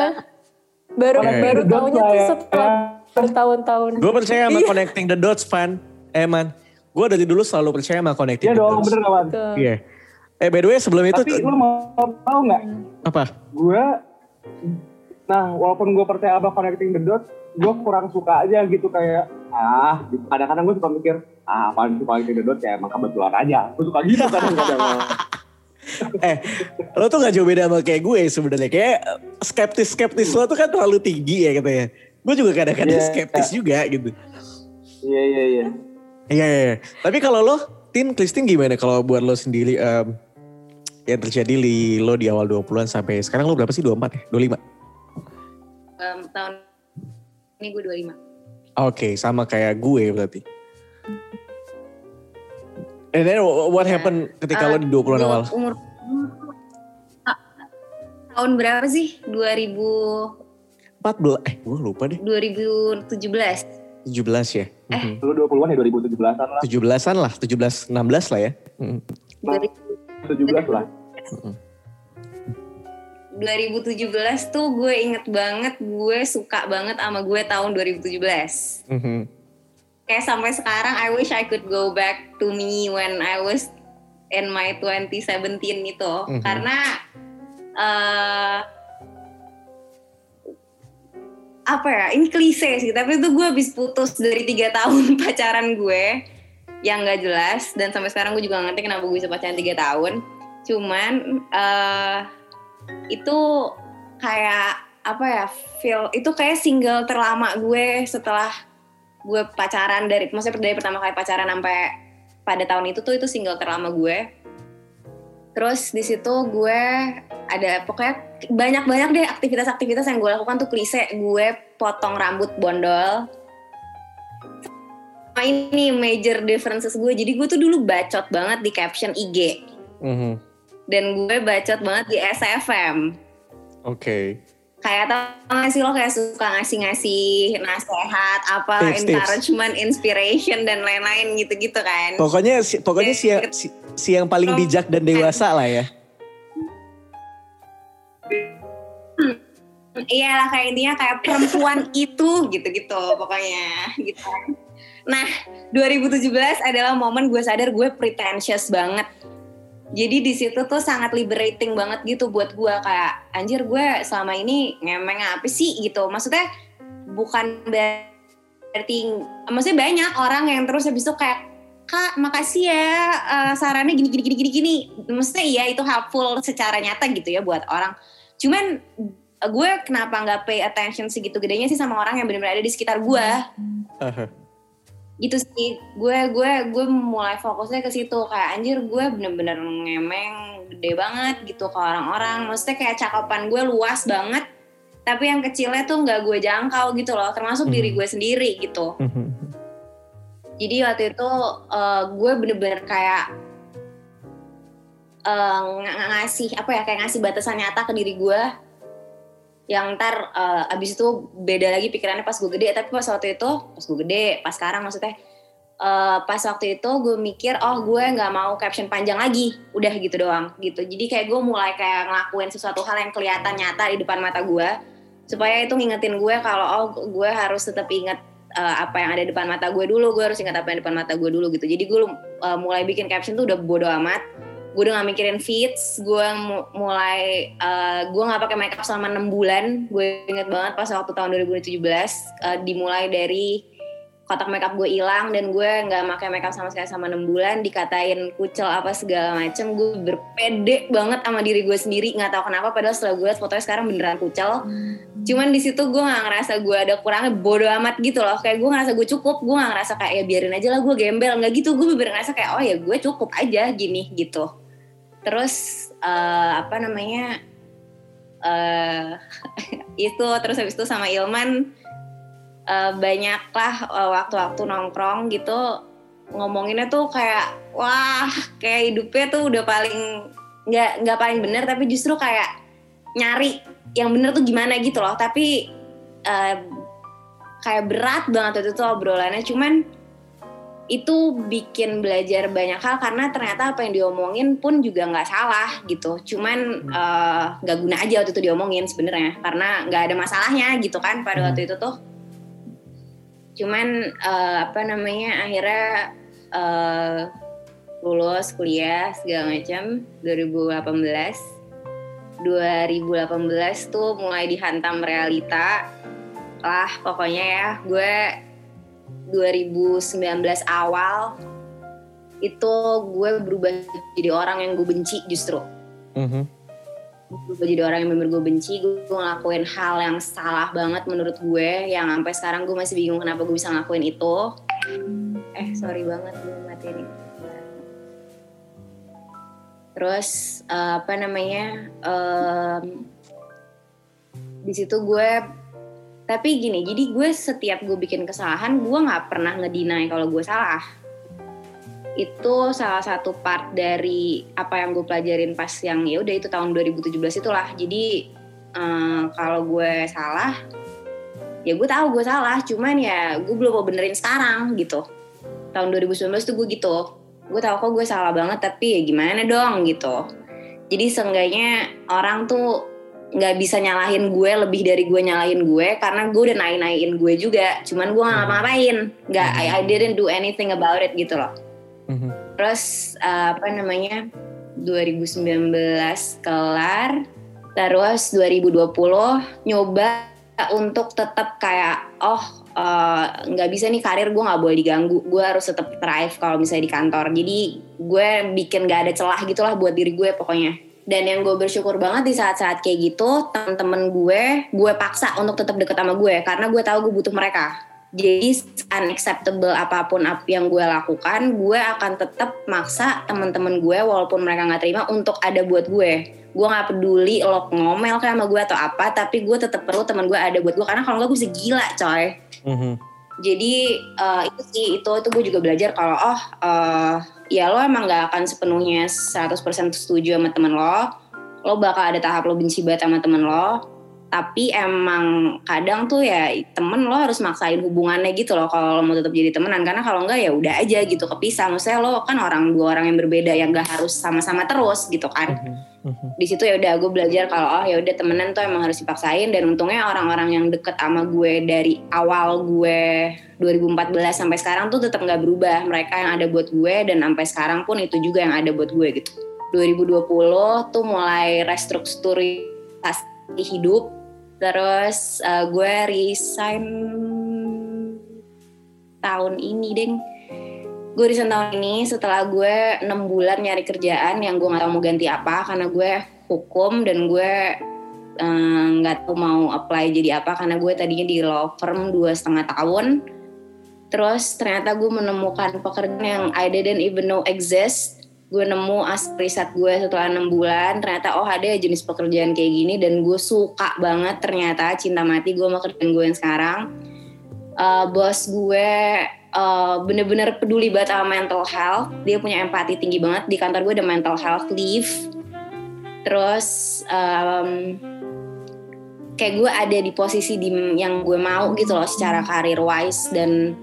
baru Oke. baru Dots tahunya lah tuh ya. setelah bertahun-tahun Gue percaya sama Iya. connecting the dots, Van. Eh, man. Gue dari dulu selalu percaya sama connecting iya the dong dots. bener kawan Tuh. Iya. Eh, by the way sebelum itu... tapi lu mau tahu nggak apa? gue nah walaupun gue percaya sama connecting the dots gue kurang suka aja gitu kayak ah gitu. kadang-kadang gue suka mikir ah apaan sih connecting the dots ya emang kebetulan aja gue suka gitu kadang-kadang <laughs> eh, lo tuh gak jauh beda sama kayak gue sebenarnya. Kayak skeptis-skeptis lo tuh kan terlalu tinggi ya katanya. Gue juga kadang-kadang Iya. skeptis juga gitu. iya iya iya Iya, iya, iya. Tapi kalau lo, Tin, Kristin gimana kalau buat lo sendiri em, yang terjadi di lo di awal 20-an sampai sekarang lo berapa sih? 24 ya? 25? Em, tahun ini gue 25. Oke, sama kayak gue berarti. And then what happened ketika lo di 20-an Gue awal? Umur Ah, tahun berapa sih? 2000 14, eh gue lupa deh. 2017. 17 ya? Eh. Mhm. lu 20-an ya 2017-an lah 17-an lah, 17, 16 lah ya. Mhm. 17 lah 2017 tuh gue inget banget gue suka banget sama gue tahun 2017 Mhm. kayak sampai sekarang I wish I could go back to me when I was in my 2017 itu Mhm. karena eh apa ya ini klise sih tapi itu gue habis putus dari tiga tahun <laughs> pacaran gue yang nggak jelas dan sampai sekarang gue juga nggak ngerti kenapa gue bisa pacaran tiga tahun cuman eh itu kayak apa ya feel itu kayak single terlama gue setelah gue pacaran dari maksudnya dari pertama kali pacaran sampai pada tahun itu tuh itu single terlama gue. Terus di situ gue ada pokoknya banyak-banyak deh aktivitas-aktivitas yang gue lakukan tuh klise. Gue potong rambut bondol. Sama ini major differences gue. Jadi gue tuh dulu bacot banget di caption IG Mhm. Dan gue bacot banget di SFM Oke. kayak tau gak sih lo kayak suka ngasih-ngasih nasihat apa Tips, tips. encouragement inspiration dan lain-lain gitu-gitu kan Pokoknya si, pokoknya si, yang- si, si yang paling bijak dan dewasa lah ya. Iya lah kayak intinya kayak perempuan <laughs> itu gitu-gitu pokoknya gitu. Nah 2017 adalah momen gue sadar gue pretentious banget. Jadi di situ tuh sangat liberating banget gitu buat gue kayak anjir gue selama ini ngemeng apa sih gitu. Maksudnya bukan berarti maksudnya banyak orang yang terus habis itu kayak kak makasih ya eh, sarannya gini gini gini gini gini. Maksudnya iya itu helpful secara nyata gitu ya buat orang. Cuman gue kenapa nggak pay attention segitu gedenya sih sama orang yang benar-benar ada di sekitar gue. Gitu sih gue gue gue mulai fokusnya ke situ. Kayak anjir gue bener-bener ngemeng gede banget gitu ke orang-orang. Maksudnya kayak cakupan gue luas banget tapi yang kecilnya tuh nggak gue jangkau gitu loh. Termasuk Hmm. diri gue sendiri gitu. Mhm. jadi waktu itu eh, gue bener-bener kayak ng- ng- ngasih apa ya kayak ngasih batasan nyata ke diri gue yang ntar eh, abis itu beda lagi pikirannya pas gue gede. Tapi pas waktu itu pas gue gede pas sekarang maksudnya eh, pas waktu itu gue mikir oh gue nggak mau caption panjang lagi. Udah gitu doang gitu. Jadi kayak gue mulai kayak ngelakuin sesuatu hal yang kelihatan nyata di depan mata gue supaya itu ngingetin gue kalau oh gue harus tetap inget eh, apa yang ada di depan mata gue dulu. Gue harus ingat apa yang di depan mata gue dulu gitu. Jadi gue eh, mulai bikin caption tuh udah bodo amat gue udah gak mikirin feeds gue mu- mulai eh, gue nggak pakai makeup selama enam bulan. Gue inget banget pas waktu tahun 2017 eh, dimulai dari kotak makeup gue hilang dan gue nggak pakai makeup sama sekali sama enam bulan. Dikatain kucel apa segala macem gue berpede banget sama diri gue sendiri. Nggak tahu kenapa padahal setelah gue fotonya sekarang beneran kucel. Cuman di situ gue nggak ngerasa gue ada kurangnya bodo amat gitu loh. Kayak gue ngerasa gue cukup gue nggak ngerasa kayak ya biarin aja lah gue gembel. Nggak gitu gue bener ngerasa kayak oh ya gue cukup aja gini gitu terus eh, apa namanya eh <laughs> itu terus habis itu sama Ilman eh, banyaklah eh, waktu-waktu nongkrong gitu ngomonginnya tuh kayak wah kayak hidupnya tuh udah paling nggak nggak paling bener tapi justru kayak nyari yang bener tuh gimana gitu loh. Tapi eh, kayak berat banget itu tuh obrolannya. Cuman itu bikin belajar banyak hal karena ternyata apa yang diomongin pun juga nggak salah gitu. Cuman eh, nggak guna aja waktu itu diomongin sebenarnya karena nggak ada masalahnya gitu kan pada Hmm. waktu itu tuh. Cuman eh, apa namanya akhirnya eh, lulus kuliah segala macam 2018 2018 tuh mulai dihantam realita lah pokoknya ya. Gue 2019 awal itu gue berubah jadi orang yang gue benci justru. Mhm. berubah jadi orang yang bener gue benci gue, gue ngelakuin hal yang salah banget menurut gue yang sampai sekarang gue masih bingung kenapa gue bisa ngelakuin itu. Eh sorry banget gue mati ini. Terus eh, apa namanya em, di situ gue tapi gini jadi gue setiap gue bikin kesalahan gue nggak pernah ngedinai kalau gue salah. Itu salah satu part dari apa yang gue pelajarin pas yang ya udah itu tahun 2017 itulah. Jadi eh, kalau gue salah ya gue tahu gue salah. Cuman ya gue belum mau benerin sekarang gitu. Tahun 2019 tuh gue gitu. Gue tahu kok gue salah banget tapi ya gimana dong gitu. Jadi seenggaknya orang tuh nggak bisa nyalahin gue lebih dari gue nyalahin gue karena gue udah naik naikin gue juga cuman gue nggak ngapa-ngapain nggak I, I didn't do anything about it gitu loh Mhm. Terus uh, apa namanya 2019 kelar, terus 2020 nyoba untuk tetap kayak oh uh, nggak bisa nih karir gue nggak boleh diganggu, gue harus tetap thrive kalau misalnya di kantor. Jadi gue bikin gak ada celah gitulah buat diri gue pokoknya. Dan yang gue bersyukur banget di saat-saat kayak gitu, temen-temen gue, gue paksa untuk tetap deket sama gue. Karena gue tahu gue butuh mereka. Jadi unacceptable apa pun ap- yang gue lakukan gue akan tetap maksa teman-teman gue walaupun mereka nggak terima untuk ada buat gue. Gue nggak peduli lo ngomel kayak sama gue atau apa tapi gue tetap perlu teman gue ada buat gue. Karena kalau nggak gue bisa gila coy. Mhm. jadi eh, itu sih itu itu gue juga belajar kalau oh eh, ya lo emang nggak akan sepenuhnya 100% setuju sama temen lo. Lo bakal ada tahap lo benci banget sama temen lo tapi emang kadang tuh ya temen lo harus maksain hubungannya gitu loh kalau lo mau tetap jadi temenan. Karena kalau enggak ya udah aja gitu kepisah. Maksudnya lo kan orang dua orang yang berbeda yang gak harus sama-sama terus gitu kan. Mhm. di situ ya udah gue belajar kalau oh ya udah temenan tuh emang harus dipaksain. Dan untungnya orang-orang yang deket sama gue dari awal gue 2014 sampai sekarang tuh tetap nggak berubah. Mereka yang ada buat gue dan sampai sekarang pun itu juga yang ada buat gue gitu. 2020 tuh mulai restrukturisasi hidup terus eh, gue resign tahun ini deng gue resign tahun ini setelah gue enam bulan nyari kerjaan yang gue nggak tahu mau ganti apa karena gue hukum dan gue eh, nggak tahu mau apply jadi apa karena gue tadinya di law firm dua setengah tahun. Terus ternyata gue menemukan pekerjaan yang I didn't even know exist gue nemu as riset gue setelah enam bulan ternyata oh ada jenis pekerjaan kayak gini dan gue suka banget ternyata cinta mati gue sama kerjaan gue yang sekarang Eh, bos gue eh, bener-bener peduli banget sama mental health. Dia punya empati tinggi banget. Di kantor gue ada mental health leave. Terus em, kayak gue ada di posisi di yang gue mau gitu loh secara karir wise dan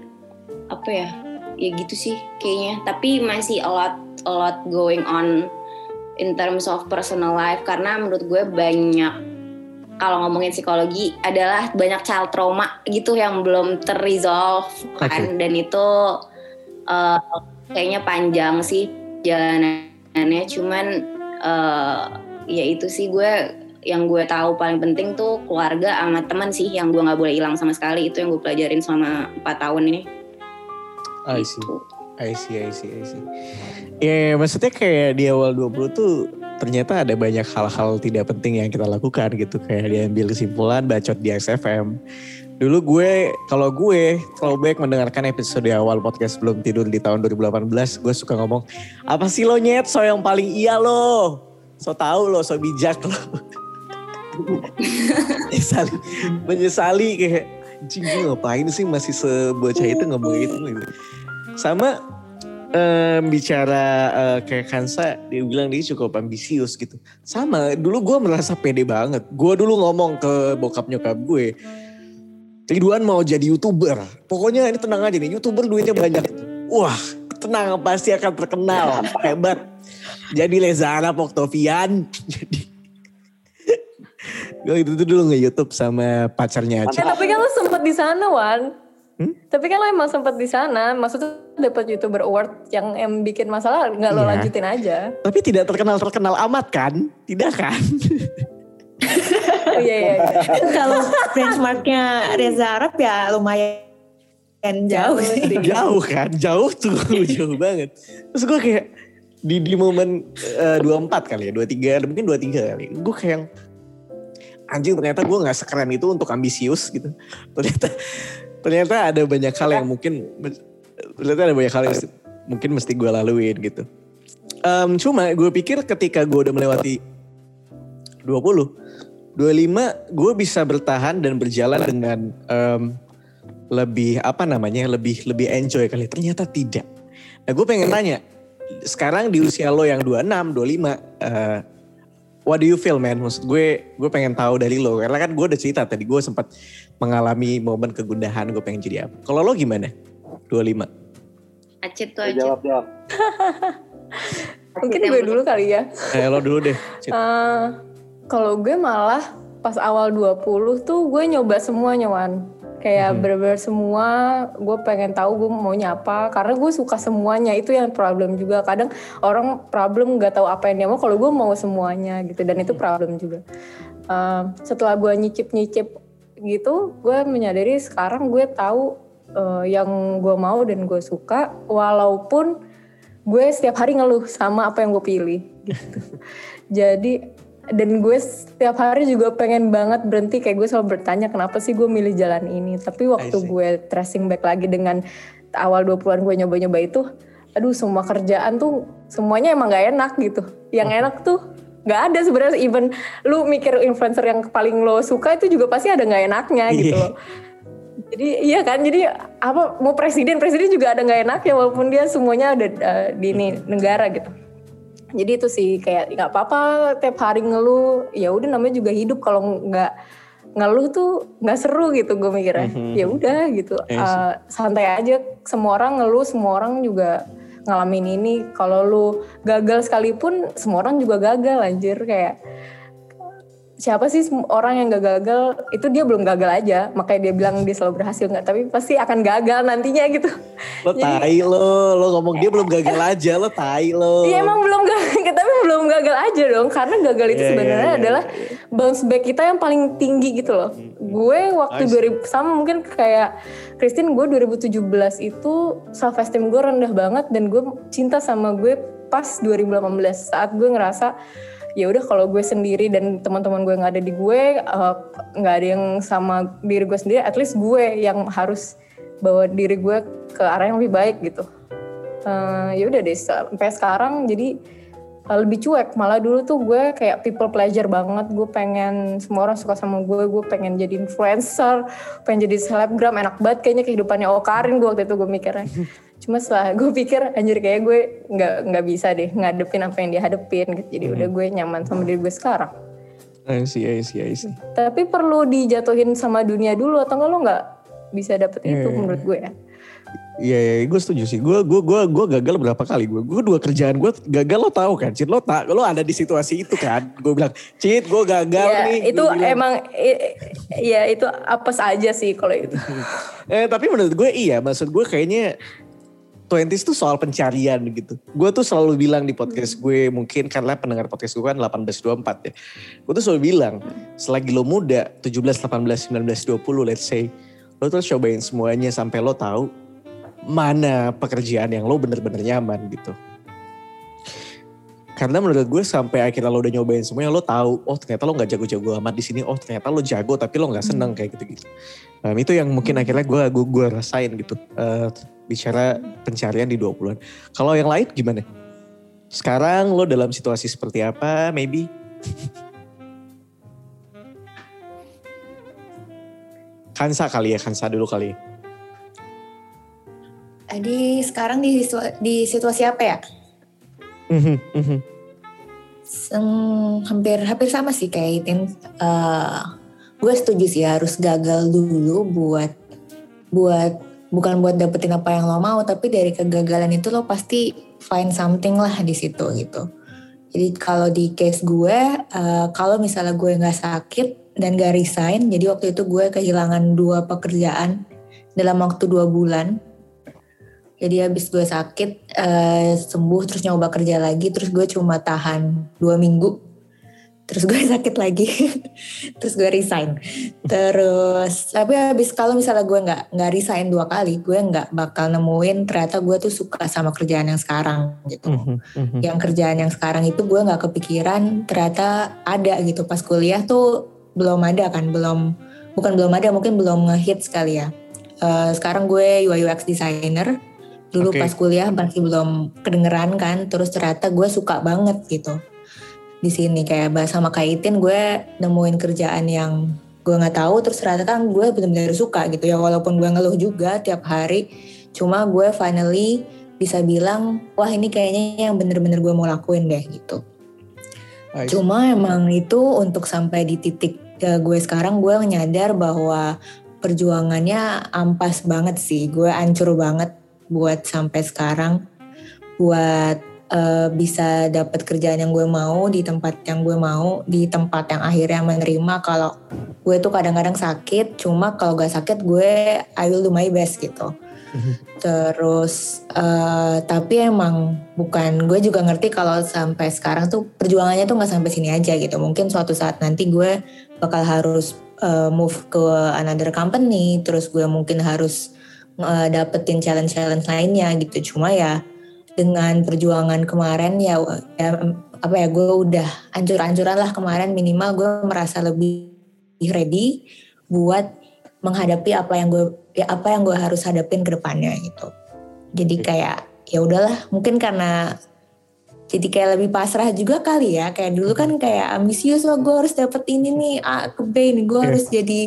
apa ya ya gitu sih kayaknya. Tapi masih a lot a lot going on in terms of personal life karena menurut gue banyak kalau ngomongin psikologi adalah banyak child trauma gitu yang belum terresolve kan. Dan itu eh, kayaknya panjang sih jalanannya. Cuman eh, ya itu sih gue yang gue tahu paling penting tuh keluarga sama teman sih yang gue nggak boleh hilang sama sekali. Itu yang gue pelajarin selama 4 tahun ini. I see. I see, I see, I see. Ya maksudnya kayak di awal 20 tuh ternyata ada banyak hal-hal tidak penting yang kita lakukan gitu. Kayak diambil kesimpulan bacot di XFM. Dulu gue, kalau gue throwback mendengarkan episode awal podcast Belum Tidur di tahun 2018, gue suka ngomong, apa sih lo nyet, so yang paling iya lo. So tahu lo, so bijak lo. <laughs> menyesali, menyesali kayak, gue ngapain sih masih sebocah itu ngomong itu gitu. Sama em, bicara eh, kayak Kansa, dia bilang dia cukup ambisius gitu. Sama, dulu gue merasa pede banget. Gue dulu ngomong ke bokap nyokap gue, Ridwan mau jadi youtuber. Pokoknya ini tenang aja nih, youtuber duitnya banyak. Wah, tenang pasti akan terkenal, <laughs> hebat. Jadi Leza Arab Oktavian. Jadi <laughs> gue itu dulu nge-youtube sama pacarnya Aceh. tapi kan lo sempet di sana, Wan. Hmm? Tapi kan lo emang sempet di sana, maksudnya dapat YouTuber Award yang em bikin masalah nggak lo Iya. lanjutin aja. Tapi tidak terkenal-terkenal amat kan? Tidak kan? Oh <laughs> iya iya. iya. Kalau benchmarknya Reza Arab ya lumayan jauh sih. jauh kan jauh tuh <laughs> jauh banget terus gue kayak di di momen eh, 24 kali ya 23 mungkin 23 kali gue kayak anjing ternyata gue nggak sekeren itu untuk ambisius gitu ternyata ternyata ada banyak hal yang mungkin ternyata ada banyak hal yang mungkin mesti gue laluin gitu. Em, cuma gue pikir ketika gue udah melewati 20 25 gue bisa bertahan dan berjalan dengan em, lebih apa namanya lebih lebih enjoy kali. Ternyata tidak. Nah gue pengen tanya sekarang di usia lo yang 26 25 eh, what do you feel man maksud gue gue pengen tahu dari lo karena kan gue udah cerita tadi gue sempat mengalami momen kegundahan gue pengen jadi apa kalau lo gimana 25 Acit tuh Acit jawab jawab. Mungkin gue dulu kali ya. eh lo dulu deh. Eh, kalau gue malah pas awal 20 tuh gue nyoba semuanya Wan. Kayak Mhm. bener-bener semua gue pengen tahu gue maunya apa karena gue suka semuanya itu yang problem juga kadang orang problem nggak tahu apa yang dia mau kalau gue mau semuanya gitu dan itu problem juga Eh, setelah gue nyicip-nyicip gitu gue menyadari sekarang gue tahu eh, yang gue mau dan gue suka walaupun gue setiap hari ngeluh sama apa yang gue pilih gitu. <laughs> Jadi dan gue setiap hari juga pengen banget berhenti kayak gue selalu bertanya kenapa sih gue milih jalan ini. Tapi waktu gue tracing back lagi dengan awal 20-an gue nyoba-nyoba itu, aduh semua kerjaan tuh semuanya emang gak enak gitu. Yang enak tuh nggak ada sebenarnya even lu mikir influencer yang paling lo suka itu juga pasti ada nggak enaknya gitu loh. Jadi iya kan, jadi apa mau presiden presiden juga ada nggak enaknya walaupun dia semuanya ada uh, di ini negara gitu. Jadi itu sih kayak nggak apa-apa tiap hari ngeluh, ya udah namanya juga hidup. Kalau nggak ngeluh tuh nggak seru gitu gue mikirnya. Mhm. ya udah gitu. Iya sih. Uh, santai aja. Semua orang ngeluh semua orang juga ngalamin ini. Kalau lu gagal sekalipun semua orang juga gagal anjir. Kayak siapa sih orang yang gak gagal itu dia belum gagal aja makanya dia bilang dia selalu berhasil nggak tapi pasti akan gagal nantinya gitu Lo tai lo, lo ngomong dia belum gagal aja, lo tai lo. Iya emang belum gagal, <laughs> tapi belum gagal aja dong. Karena gagal itu Iya, sebenarnya iya, iya, adalah bounce back kita yang paling tinggi gitu loh. Gue waktu see. 2000 sama mungkin kayak Christine gue 2017 itu self esteem gue rendah banget dan gue cinta sama gue pas 2018 saat gue ngerasa ya udah kalau gue sendiri dan teman-teman gue nggak ada di gue eh, nggak ada yang sama diri gue sendiri at least gue yang harus bawa diri gue ke arah yang lebih baik gitu. Eh, ya udah deh sampai sekarang jadi eh, lebih cuek. Malah dulu tuh gue kayak people pleasure banget. Gue pengen semua orang suka sama gue gue pengen jadi influencer pengen jadi selebgram enak banget kayaknya kehidupannya. Okarin gue waktu itu gue mikirnya cuma setelah gue pikir anjir kayak gue nggak nggak bisa deh ngadepin apa yang dia hadepin gitu jadi udah gue nyaman sama diri gue sekarang I see, I see, I see. tapi perlu dijatuhin sama dunia dulu atau enggak lo nggak bisa dapet itu Iya. menurut gue ya Iya, iya, gue setuju sih. Gue, gue, gue, gue gagal berapa kali. Gue, gue dua kerjaan gue gagal lo tahu kan, Cid lo tak, lo ada di situasi itu kan. Gue bilang, Cid, gue gagal ya, nih. itu bilang, emang i- ya itu apa saja sih kalau itu <laughs> Eh, tapi menurut gue iya, maksud gue kayaknya 20s tuh soal pencarian gitu. Gue tuh selalu bilang di podcast gue, mungkin karena pendengar podcast gue kan 1824 ya. Gue tuh selalu bilang, selagi lo muda, 17, 18, 19, 20 let's say, lo terus cobain semuanya sampai lo tahu mana pekerjaan yang lo bener-bener nyaman gitu. Karena menurut gue sampai akhirnya lo udah nyobain semuanya, lo tahu, oh ternyata lo nggak jago-jago amat di sini, oh ternyata lo jago tapi lo nggak seneng kayak gitu-gitu. Nah, itu yang mungkin akhirnya gue gue gue rasain gitu. Eh, bicara pencarian di 20-an. Kalau yang lain gimana? Sekarang lo dalam situasi seperti apa? Maybe <laughs> Kansa kali ya, Kansa dulu kali ya. Tadi sekarang di, situa- di situasi apa ya? Mhm, mhm. Seng- hampir hampir sama sih kayak Itin. Eh, gue setuju sih harus gagal dulu buat buat bukan buat dapetin apa yang lo mau, tapi dari kegagalan itu lo pasti find something lah di situ gitu. Jadi kalau di case gue, eh, kalau misalnya gue nggak sakit dan gak resign, jadi waktu itu gue kehilangan dua pekerjaan dalam waktu dua bulan. Jadi habis gue sakit, eh, sembuh terus nyoba kerja lagi, terus gue cuma tahan dua minggu, terus gue <laughs> sakit lagi, terus gue resign. Terus tapi habis kalau misalnya gue nggak nggak resign dua kali, gue nggak bakal nemuin ternyata gue tuh suka sama kerjaan yang sekarang gitu. Mhm, mhm. Yang kerjaan yang sekarang itu gue nggak kepikiran ternyata ada gitu pas kuliah tuh belum ada kan, belum bukan belum ada mungkin belum ngehit sekali ya. Eh, sekarang gue UI UX designer. Dulu Oke. pas kuliah masih belum kedengeran kan, terus ternyata gue suka banget gitu di sini kayak bahas sama kaitin gue nemuin kerjaan yang gue nggak tahu terus ternyata kan gue benar-benar suka gitu ya walaupun gue ngeluh juga tiap hari cuma gue finally bisa bilang wah ini kayaknya yang bener-bener gue mau lakuin deh gitu. Cuma emang itu untuk sampai di titik eh, gue sekarang gue nyadar bahwa perjuangannya ampas banget sih. Gue ancur banget buat sampai sekarang buat eh, bisa dapat kerjaan yang gue mau di tempat yang gue mau di tempat yang akhirnya menerima kalau gue tuh kadang-kadang sakit. Cuma kalau gak sakit gue I will do my best gitu. Terus eh, tapi emang bukan gue juga ngerti kalau sampai sekarang tuh perjuangannya tuh nggak sampai sini aja gitu. Mungkin suatu saat nanti gue bakal harus eh, move ke another company, terus gue mungkin harus eh, dapetin challenge-challenge lainnya gitu. Cuma ya dengan perjuangan kemarin ya, ya apa ya gue udah ancur-ancuran lah kemarin minimal gue merasa lebih ready buat menghadapi apa yang gue ya apa yang gue harus hadapin ke depannya gitu. Jadi kayak ya udahlah mungkin karena jadi kayak lebih pasrah juga kali ya. Kayak dulu kan kayak ambisius wah gue harus dapet ini nih A ke B nih gue Iya. harus jadi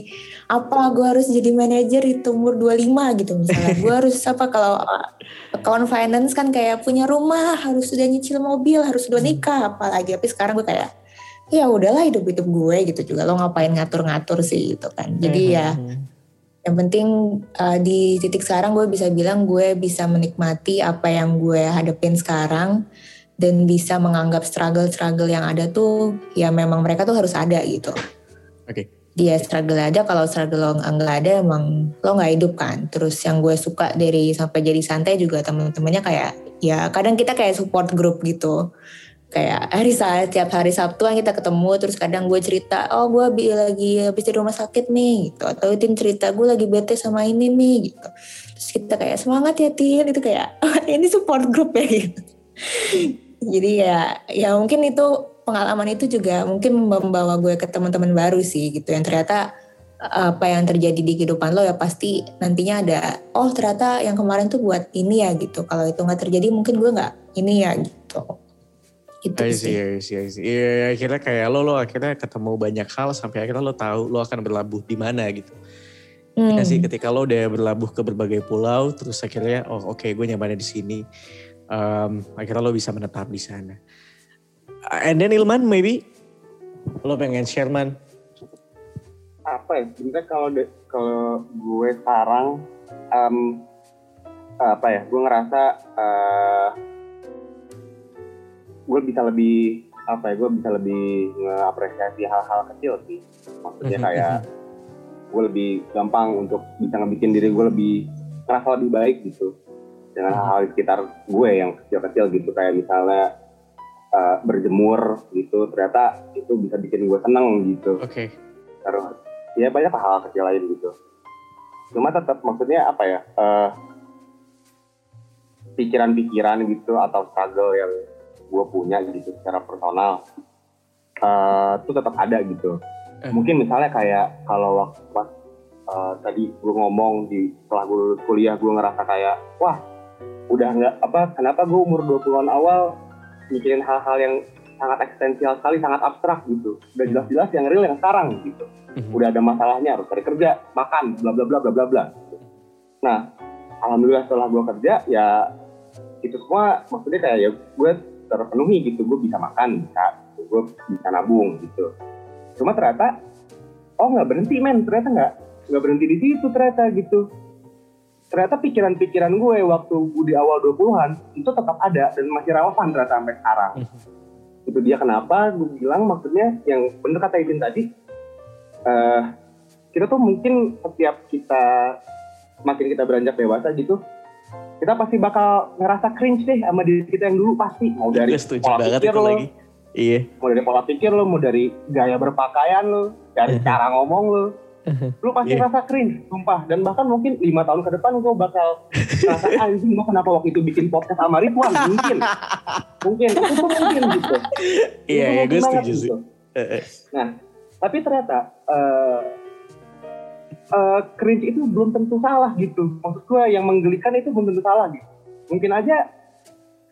apa gue harus jadi manajer di umur 25 gitu misalnya. Gue <laughs> harus apa kalau uh, account finance kan kayak punya rumah harus sudah nyicil mobil harus sudah nikah apalagi. Tapi sekarang gue kayak ya udahlah hidup hidup gue gitu juga. Lo ngapain ngatur-ngatur sih gitu kan. Jadi ya Mhm. yang penting uh, di titik sekarang gue bisa bilang gue bisa menikmati apa yang gue hadapin sekarang dan bisa menganggap struggle-struggle yang ada tuh ya memang mereka tuh harus ada gitu. Oke. Dia struggle ada kalau struggle lo nggak ada emang lo nggak hidup kan. Terus yang gue suka dari sampai jadi santai juga temen-temennya kayak ya kadang kita kayak support group gitu kayak hari saat tiap hari Sabtu kan kita ketemu terus kadang gue cerita oh gue bi- lagi habis di rumah sakit nih gitu atau Tin cerita gue lagi bete sama ini nih gitu terus kita kayak semangat ya Tin itu kayak <laughs> ini support group ya gitu jadi ya ya mungkin itu pengalaman itu juga mungkin membawa gue ke teman-teman baru sih gitu yang ternyata apa yang terjadi di kehidupan lo ya pasti nantinya ada oh ternyata yang kemarin tuh buat ini ya gitu kalau itu nggak terjadi mungkin gue nggak ini ya gitu itu I sih see, I see, I see. Iya, akhirnya kayak lo, lo akhirnya ketemu banyak hal sampai akhirnya lo tahu lo akan berlabuh di mana gitu. Hmm. Ya sih, ketika lo udah berlabuh ke berbagai pulau, terus akhirnya, oh oke gue nyamannya di sini. Um, akhirnya lo bisa menetap di sana. And then Ilman, maybe? Lo pengen share man? apa ya? Sebenarnya kalau kalau gue sekarang em, apa ya? Gue ngerasa eh, gue bisa lebih apa ya? Gue bisa lebih ngeapresiasi hal-hal kecil sih. Maksudnya kayak gue lebih gampang untuk bisa ngebikin diri gue lebih ngerasa lebih baik gitu dengan hal-hal di sekitar gue yang kecil-kecil gitu kayak misalnya eh, berjemur gitu ternyata itu bisa bikin gue seneng gitu. Oke. terus ya banyak hal kecil lain gitu. Cuma tetap maksudnya apa ya eh, pikiran-pikiran gitu atau struggle yang gue punya gitu secara personal eh, itu tetap ada gitu. Mungkin misalnya kayak kalau waktu pas eh, tadi gue ngomong di setelah gue lulus kuliah gue ngerasa kayak wah udah nggak apa kenapa gue umur 20-an awal mikirin hal-hal yang sangat eksistensial sekali sangat abstrak gitu. Udah jelas-jelas yang real yang sekarang gitu. Mhm. udah ada masalahnya harus cari kerja makan bla bla bla bla bla bla. Nah alhamdulillah setelah gue kerja ya itu semua maksudnya kayak ya gue terpenuhi gitu. Gue bisa makan bisa gue bisa nabung gitu. Cuma ternyata oh nggak berhenti men. Ternyata nggak nggak berhenti di situ ternyata gitu ternyata pikiran-pikiran gue waktu gue di awal 20-an itu tetap ada dan masih relevan ternyata sampai sekarang. Itu dia kenapa gue bilang maksudnya yang bener kata Idin tadi eh kita tuh mungkin setiap kita makin kita beranjak dewasa gitu kita pasti bakal ngerasa cringe deh sama diri kita yang dulu pasti. Mau dari pola pikir lo lagi. Iya. mau dari pola pikir lo mau dari gaya berpakaian lo dari cara ngomong lo <laughs> lu pasti Iya. rasa cringe sumpah dan bahkan mungkin lima tahun ke depan gue bakal ngerasa anjing gue kenapa waktu itu bikin podcast sama Ridwan <laughs> mungkin mungkin itu tuh mungkin gitu Iya, Itu mungkin gue setuju sih. gitu. Eh, eh. Nah, tapi ternyata eh eh, cringe itu belum tentu salah gitu. Maksud gue yang menggelikan itu belum tentu salah gitu. Mungkin aja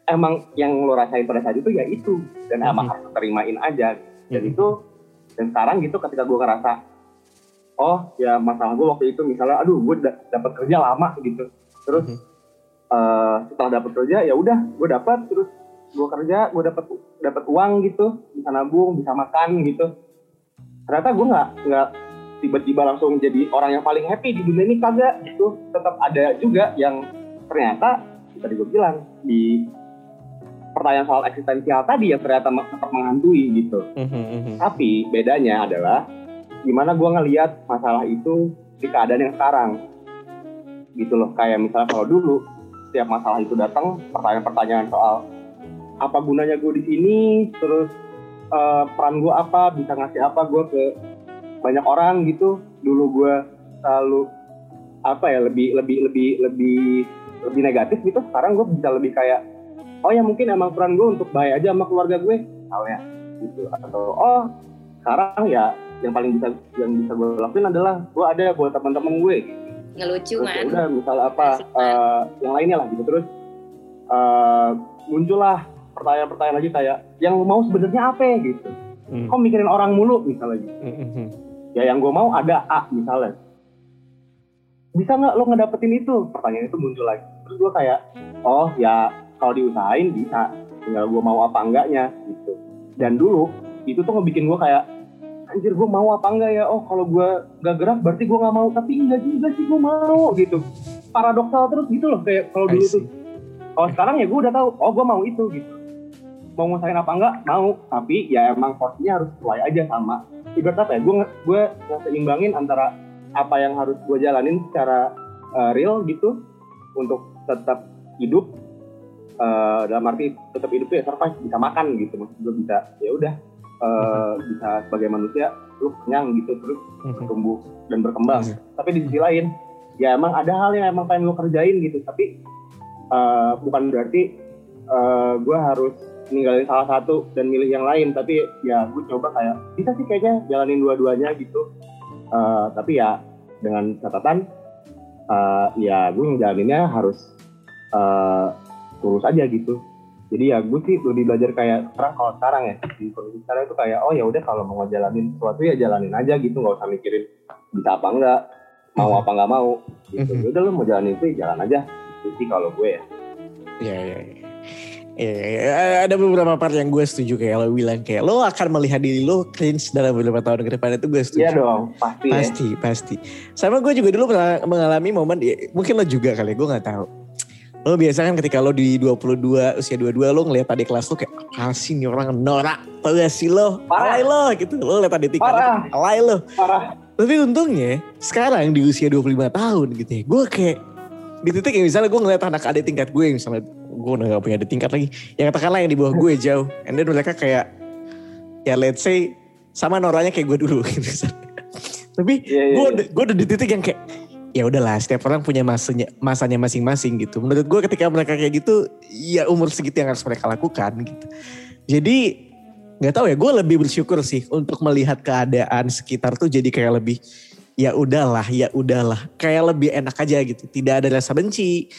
emang yang lo rasain pada saat itu ya itu dan emang Mhm. harus terimain aja. Dan Mhm. itu dan sekarang gitu ketika gue ngerasa oh ya masalah gue waktu itu misalnya aduh gue da- dapat kerja lama gitu. Terus Mhm. eh, setelah dapat kerja ya udah gue dapat terus gue kerja gue dapat dapat uang gitu bisa nabung bisa makan gitu ternyata gue nggak nggak tiba-tiba langsung jadi orang yang paling happy di dunia ini kagak gitu tetap ada juga yang ternyata tadi gue bilang di pertanyaan soal eksistensial tadi yang ternyata tetap menghantui gitu Mhm, mhm. tapi bedanya adalah gimana gue ngelihat masalah itu di keadaan yang sekarang. Gitu loh kayak misalnya kalau dulu setiap masalah itu datang pertanyaan-pertanyaan soal apa gunanya gue di sini? Terus eh, peran gue apa? Bisa ngasih apa gue ke banyak orang? Gitu. Dulu gue selalu apa ya lebih lebih lebih lebih lebih negatif gitu. Sekarang gue bisa lebih kayak oh ya mungkin emang peran gue untuk baik aja sama keluarga gue. Misalnya gitu. Atau oh sekarang ya yang paling bisa yang bisa gue lakuin adalah gue ada buat teman-teman gue. Ngelucu terus man. udah misal apa eh, yang lainnya lah gitu. Terus eh, muncullah pertanyaan-pertanyaan lagi kayak yang mau sebenarnya apa? ya gitu. Hmm. kok mikirin orang mulu? misalnya gitu. Mhm, mhm. ya yang gue mau ada A misalnya. Bisa nggak lo ngedapetin itu? Pertanyaan itu muncul lagi. Terus gue kayak oh ya kalau diusahain bisa. Tinggal gue mau apa enggaknya gitu. Dan dulu itu tuh ngebikin gue kayak anjir gue mau apa enggak ya? Oh kalau gue gak gerak berarti gue nggak mau. Tapi enggak juga sih gue mau gitu. Paradoksal terus gitu loh kayak kalau dulu tuh. kalau sekarang ya gue udah tahu oh gue mau itu gitu. Mau ngusahain apa enggak? Mau. Tapi ya emang porsinya harus sesuai aja sama. Ibarat apa ya? Gue gue seimbangin antara apa yang harus gue jalanin secara uh, real gitu untuk tetap hidup uh, dalam arti tetap hidup ya survive bisa makan gitu. Maksud gue bisa ya udah uh, bisa sebagai manusia lu kenyang gitu terus Mhm. tumbuh dan berkembang. Mhm. tapi di sisi lain ya emang ada hal yang emang pengen lu kerjain gitu. Tapi uh, bukan berarti uh, gue harus ninggalin salah satu dan milih yang lain. Tapi ya gue coba kayak bisa sih kayaknya jalanin dua-duanya gitu. Uh, tapi ya dengan catatan uh, ya gue ngejalaninnya harus uh, lurus aja gitu jadi ya gue sih lebih belajar kayak sekarang kalau sekarang ya di kondisi sekarang itu kayak oh ya udah kalau mau ngejalanin sesuatu ya jalanin aja gitu nggak usah mikirin bisa apa enggak mau apa nggak mau gitu Mhm. Ya udah lu mau jalanin itu ya jalan aja itu sih kalau gue ya Iya, iya, iya. Iya. ada beberapa part yang gue setuju kayak lo bilang kayak lo akan melihat diri lo cringe dalam beberapa tahun ke depan itu gue setuju. iya dong pasti, ya Pasti, pasti. Sama gue juga dulu pernah mengalami momen, ya, mungkin lo juga kali, ya, gue gak tahu. Lo biasa kan ketika lo di 22, usia 22, lo ngeliat adik kelas lo kayak, apa sih nih orang norak, tau gak sih lo, Parah. alay lo gitu. Lo liat adik tingkat, alay lo. parah Tapi untungnya sekarang di usia 25 tahun gitu ya, gue kayak di titik yang misalnya gue ngeliat anak adik tingkat gue misalnya gue udah gak punya adik tingkat lagi. Yang katakanlah yang di bawah gue jauh. And then mereka kayak ya let's say sama noranya kayak gue dulu <laughs> gitu. Tapi Iya, iya, gue udah, gue udah di titik yang kayak ya udahlah setiap orang punya masanya masanya masing-masing gitu. Menurut gue ketika mereka kayak gitu ya umur segitu yang harus mereka lakukan gitu. Jadi nggak tahu ya gue lebih bersyukur sih untuk melihat keadaan sekitar tuh jadi kayak lebih ya udahlah ya udahlah kayak lebih enak aja gitu tidak ada rasa benci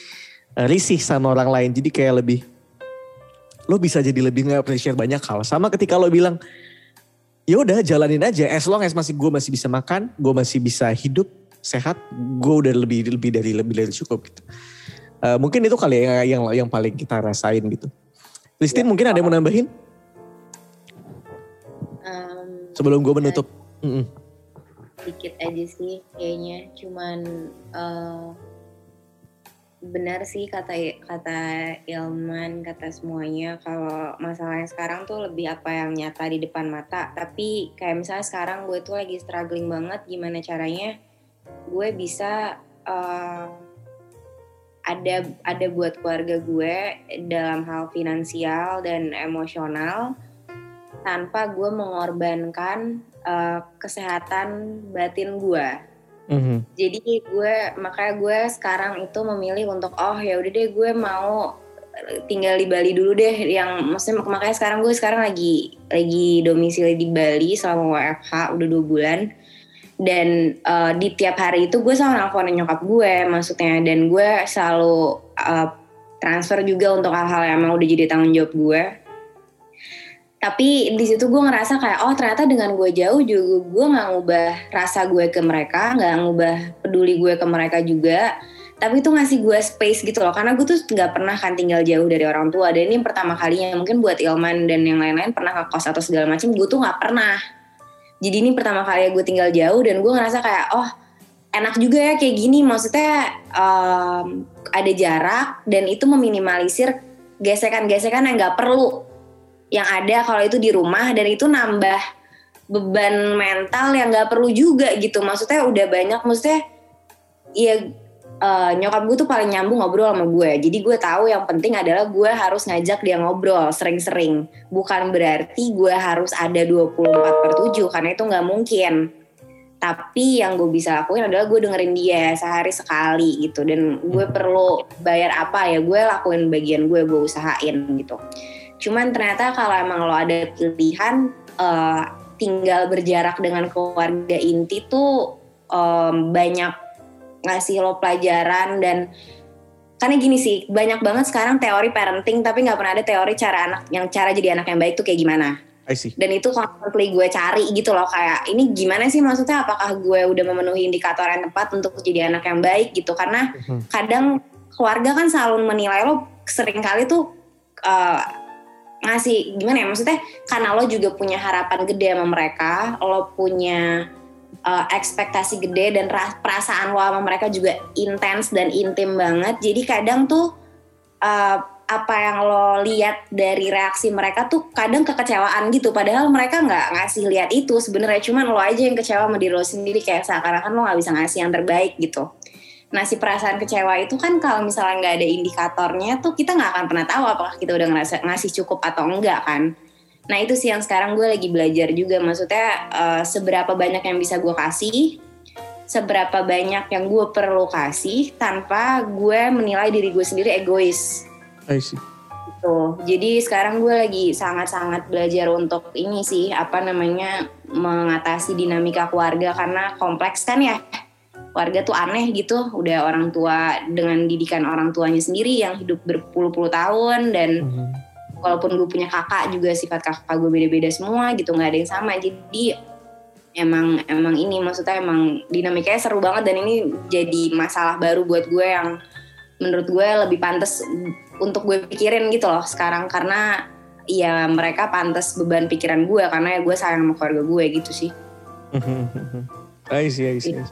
eh, risih sama orang lain jadi kayak lebih lo bisa jadi lebih nggak appreciate banyak hal sama ketika lo bilang ya udah jalanin aja as long as masih gue masih bisa makan gue masih bisa hidup sehat gue udah lebih lebih dari lebih dari cukup gitu. Eh, mungkin itu kali ya yang yang paling kita rasain gitu. Christine mungkin ada yang mau nambahin? Em, sebelum gue menutup. Mm-mm. dikit aja sih kayaknya. Cuman eh, benar sih kata kata Ilman kata semuanya. Kalau masalahnya sekarang tuh lebih apa yang nyata di depan mata. Tapi kayak misalnya sekarang gue tuh lagi struggling banget gimana caranya gue bisa eh, ada ada buat keluarga gue dalam hal finansial dan emosional tanpa gue mengorbankan eh, kesehatan batin gue. Mhm. Jadi gue makanya gue sekarang itu memilih untuk oh ya udah deh gue mau tinggal di Bali dulu deh yang maksudnya makanya sekarang gue sekarang lagi lagi domisili di Bali selama WFH udah dua bulan dan eh, di tiap hari itu gue selalu nelfonin nyokap gue maksudnya. Dan gue selalu eh, transfer juga untuk hal-hal yang emang udah jadi tanggung jawab gue. Tapi di situ gue ngerasa kayak oh ternyata dengan gue jauh juga gue nggak ngubah rasa gue ke mereka nggak ngubah peduli gue ke mereka juga. Tapi itu ngasih gue space gitu loh karena gue tuh nggak pernah kan tinggal jauh dari orang tua. Dan ini pertama kalinya mungkin buat Ilman dan yang lain-lain pernah ngekos atau segala macam gue tuh nggak pernah jadi ini pertama kali gue tinggal jauh dan gue ngerasa kayak oh enak juga ya kayak gini. Maksudnya em, ada jarak dan itu meminimalisir gesekan-gesekan yang nggak perlu yang ada kalau itu di rumah dan itu nambah beban mental yang nggak perlu juga gitu. Maksudnya udah banyak maksudnya ya eh, nyokap gue tuh paling nyambung ngobrol sama gue jadi gue tahu yang penting adalah gue harus ngajak dia ngobrol sering-sering. Bukan berarti gue harus ada 24 per 7 karena itu nggak mungkin. Tapi yang gue bisa lakuin adalah gue dengerin dia sehari sekali gitu. Dan gue perlu bayar apa ya gue lakuin bagian gue gue usahain gitu. Cuman ternyata kalau emang lo ada pilihan eh, tinggal berjarak dengan keluarga inti tuh em, banyak ngasih lo pelajaran dan karena gini sih banyak banget sekarang teori parenting tapi nggak pernah ada teori cara anak yang cara jadi anak yang baik tuh kayak gimana I see. dan itu constantly gue cari gitu loh kayak ini gimana sih maksudnya apakah gue udah memenuhi indikator yang tepat untuk jadi anak yang baik gitu karena Mhm. kadang keluarga kan selalu menilai lo sering kali tuh eh, ngasih gimana ya maksudnya karena lo juga punya harapan gede sama mereka lo punya uh, ekspektasi gede dan ra- perasaan lo sama mereka juga intens dan intim banget. Jadi kadang tuh uh, apa yang lo lihat dari reaksi mereka tuh kadang kekecewaan gitu. Padahal mereka nggak ngasih lihat itu sebenarnya. Cuman lo aja yang kecewa sama diri lo sendiri. Kayak seakan-akan lo nggak bisa ngasih yang terbaik gitu. Nah si perasaan kecewa itu kan kalau misalnya nggak ada indikatornya tuh kita nggak akan pernah tahu apakah kita udah ngasih cukup atau enggak kan nah itu sih yang sekarang gue lagi belajar juga maksudnya uh, seberapa banyak yang bisa gue kasih seberapa banyak yang gue perlu kasih tanpa gue menilai diri gue sendiri egois I see. gitu. Jadi sekarang gue lagi sangat-sangat belajar untuk ini sih apa namanya mengatasi dinamika keluarga karena kompleks kan ya. Keluarga tuh aneh gitu, udah orang tua dengan didikan orang tuanya sendiri yang hidup berpuluh-puluh tahun dan Mhm. Walaupun gue punya kakak juga sifat kakak gue beda-beda semua gitu nggak ada yang sama jadi emang emang ini maksudnya emang dinamikanya seru banget dan ini jadi masalah baru buat gue yang menurut gue lebih pantas untuk gue pikirin gitu loh sekarang karena ya mereka pantas beban pikiran gue karena ya gue sayang sama keluarga gue gitu sih <laughs> I see, I see, I.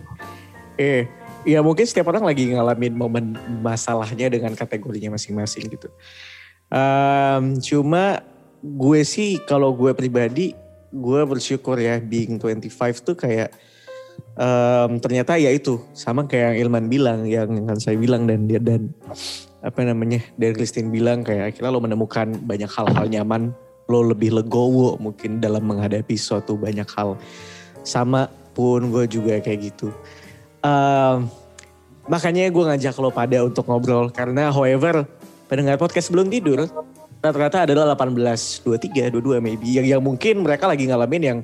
Eh, ya mungkin setiap orang lagi ngalamin momen masalahnya dengan kategorinya masing-masing gitu. Em, cuma gue sih kalau gue pribadi, gue bersyukur ya being 25 tuh kayak em, ternyata ya itu sama kayak yang Ilman bilang, yang yang saya bilang dan dia dan apa namanya dari Christine bilang kayak akhirnya lo menemukan banyak hal-hal nyaman, lo lebih legowo mungkin dalam menghadapi suatu banyak hal. Sama pun gue juga kayak gitu. Um, makanya gue ngajak lo pada untuk ngobrol karena however pendengar podcast sebelum tidur rata-rata adalah 18, 23, 22 maybe yang, yang mungkin mereka lagi ngalamin yang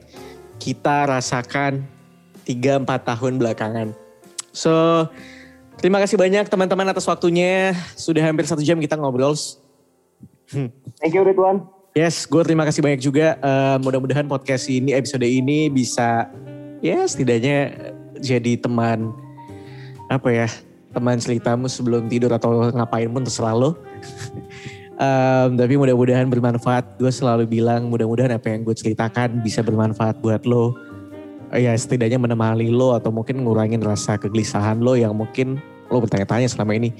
kita rasakan 3-4 tahun belakangan. So terima kasih banyak teman-teman atas waktunya. Sudah hampir satu jam kita ngobrol. Thank you Ridwan. Yes, gue terima kasih banyak juga. Eh, mudah-mudahan podcast ini, episode ini bisa ya setidaknya jadi teman apa ya teman ceritamu sebelum tidur atau ngapain pun terserah lo. <laughs> Em, tapi mudah-mudahan bermanfaat. Gue selalu bilang mudah-mudahan apa yang gue ceritakan bisa bermanfaat buat lo. Ya setidaknya menemani lo atau mungkin ngurangin rasa kegelisahan lo yang mungkin lo bertanya-tanya selama ini.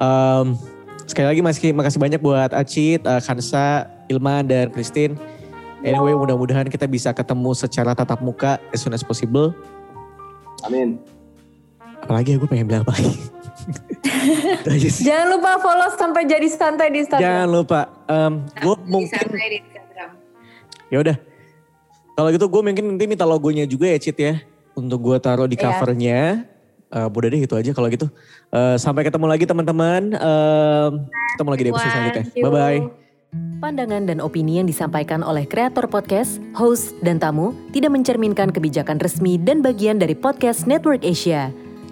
Em, sekali lagi masih makasih banyak buat Acit, eh, Kansa, Ilman dan Christine. Anyway mudah-mudahan kita bisa ketemu secara tatap muka as soon as possible. Amin. Apalagi ya gue pengen bilang apa lagi. <laughs> Jangan lupa follow sampai jadi santai di Instagram. Jangan lupa, gue Di mungkin santai di Instagram. ya udah. Kalau gitu gue mungkin nanti minta logonya juga ya Cit ya, untuk gue taruh di Iya. covernya. Eh udah deh itu aja kalau gitu. Eh, sampai ketemu lagi teman-teman. Em, ketemu lagi di episode selanjutnya. Thank you. Bye bye. Pandangan dan opini yang disampaikan oleh kreator podcast, host, dan tamu tidak mencerminkan kebijakan resmi dan bagian dari podcast Network Asia.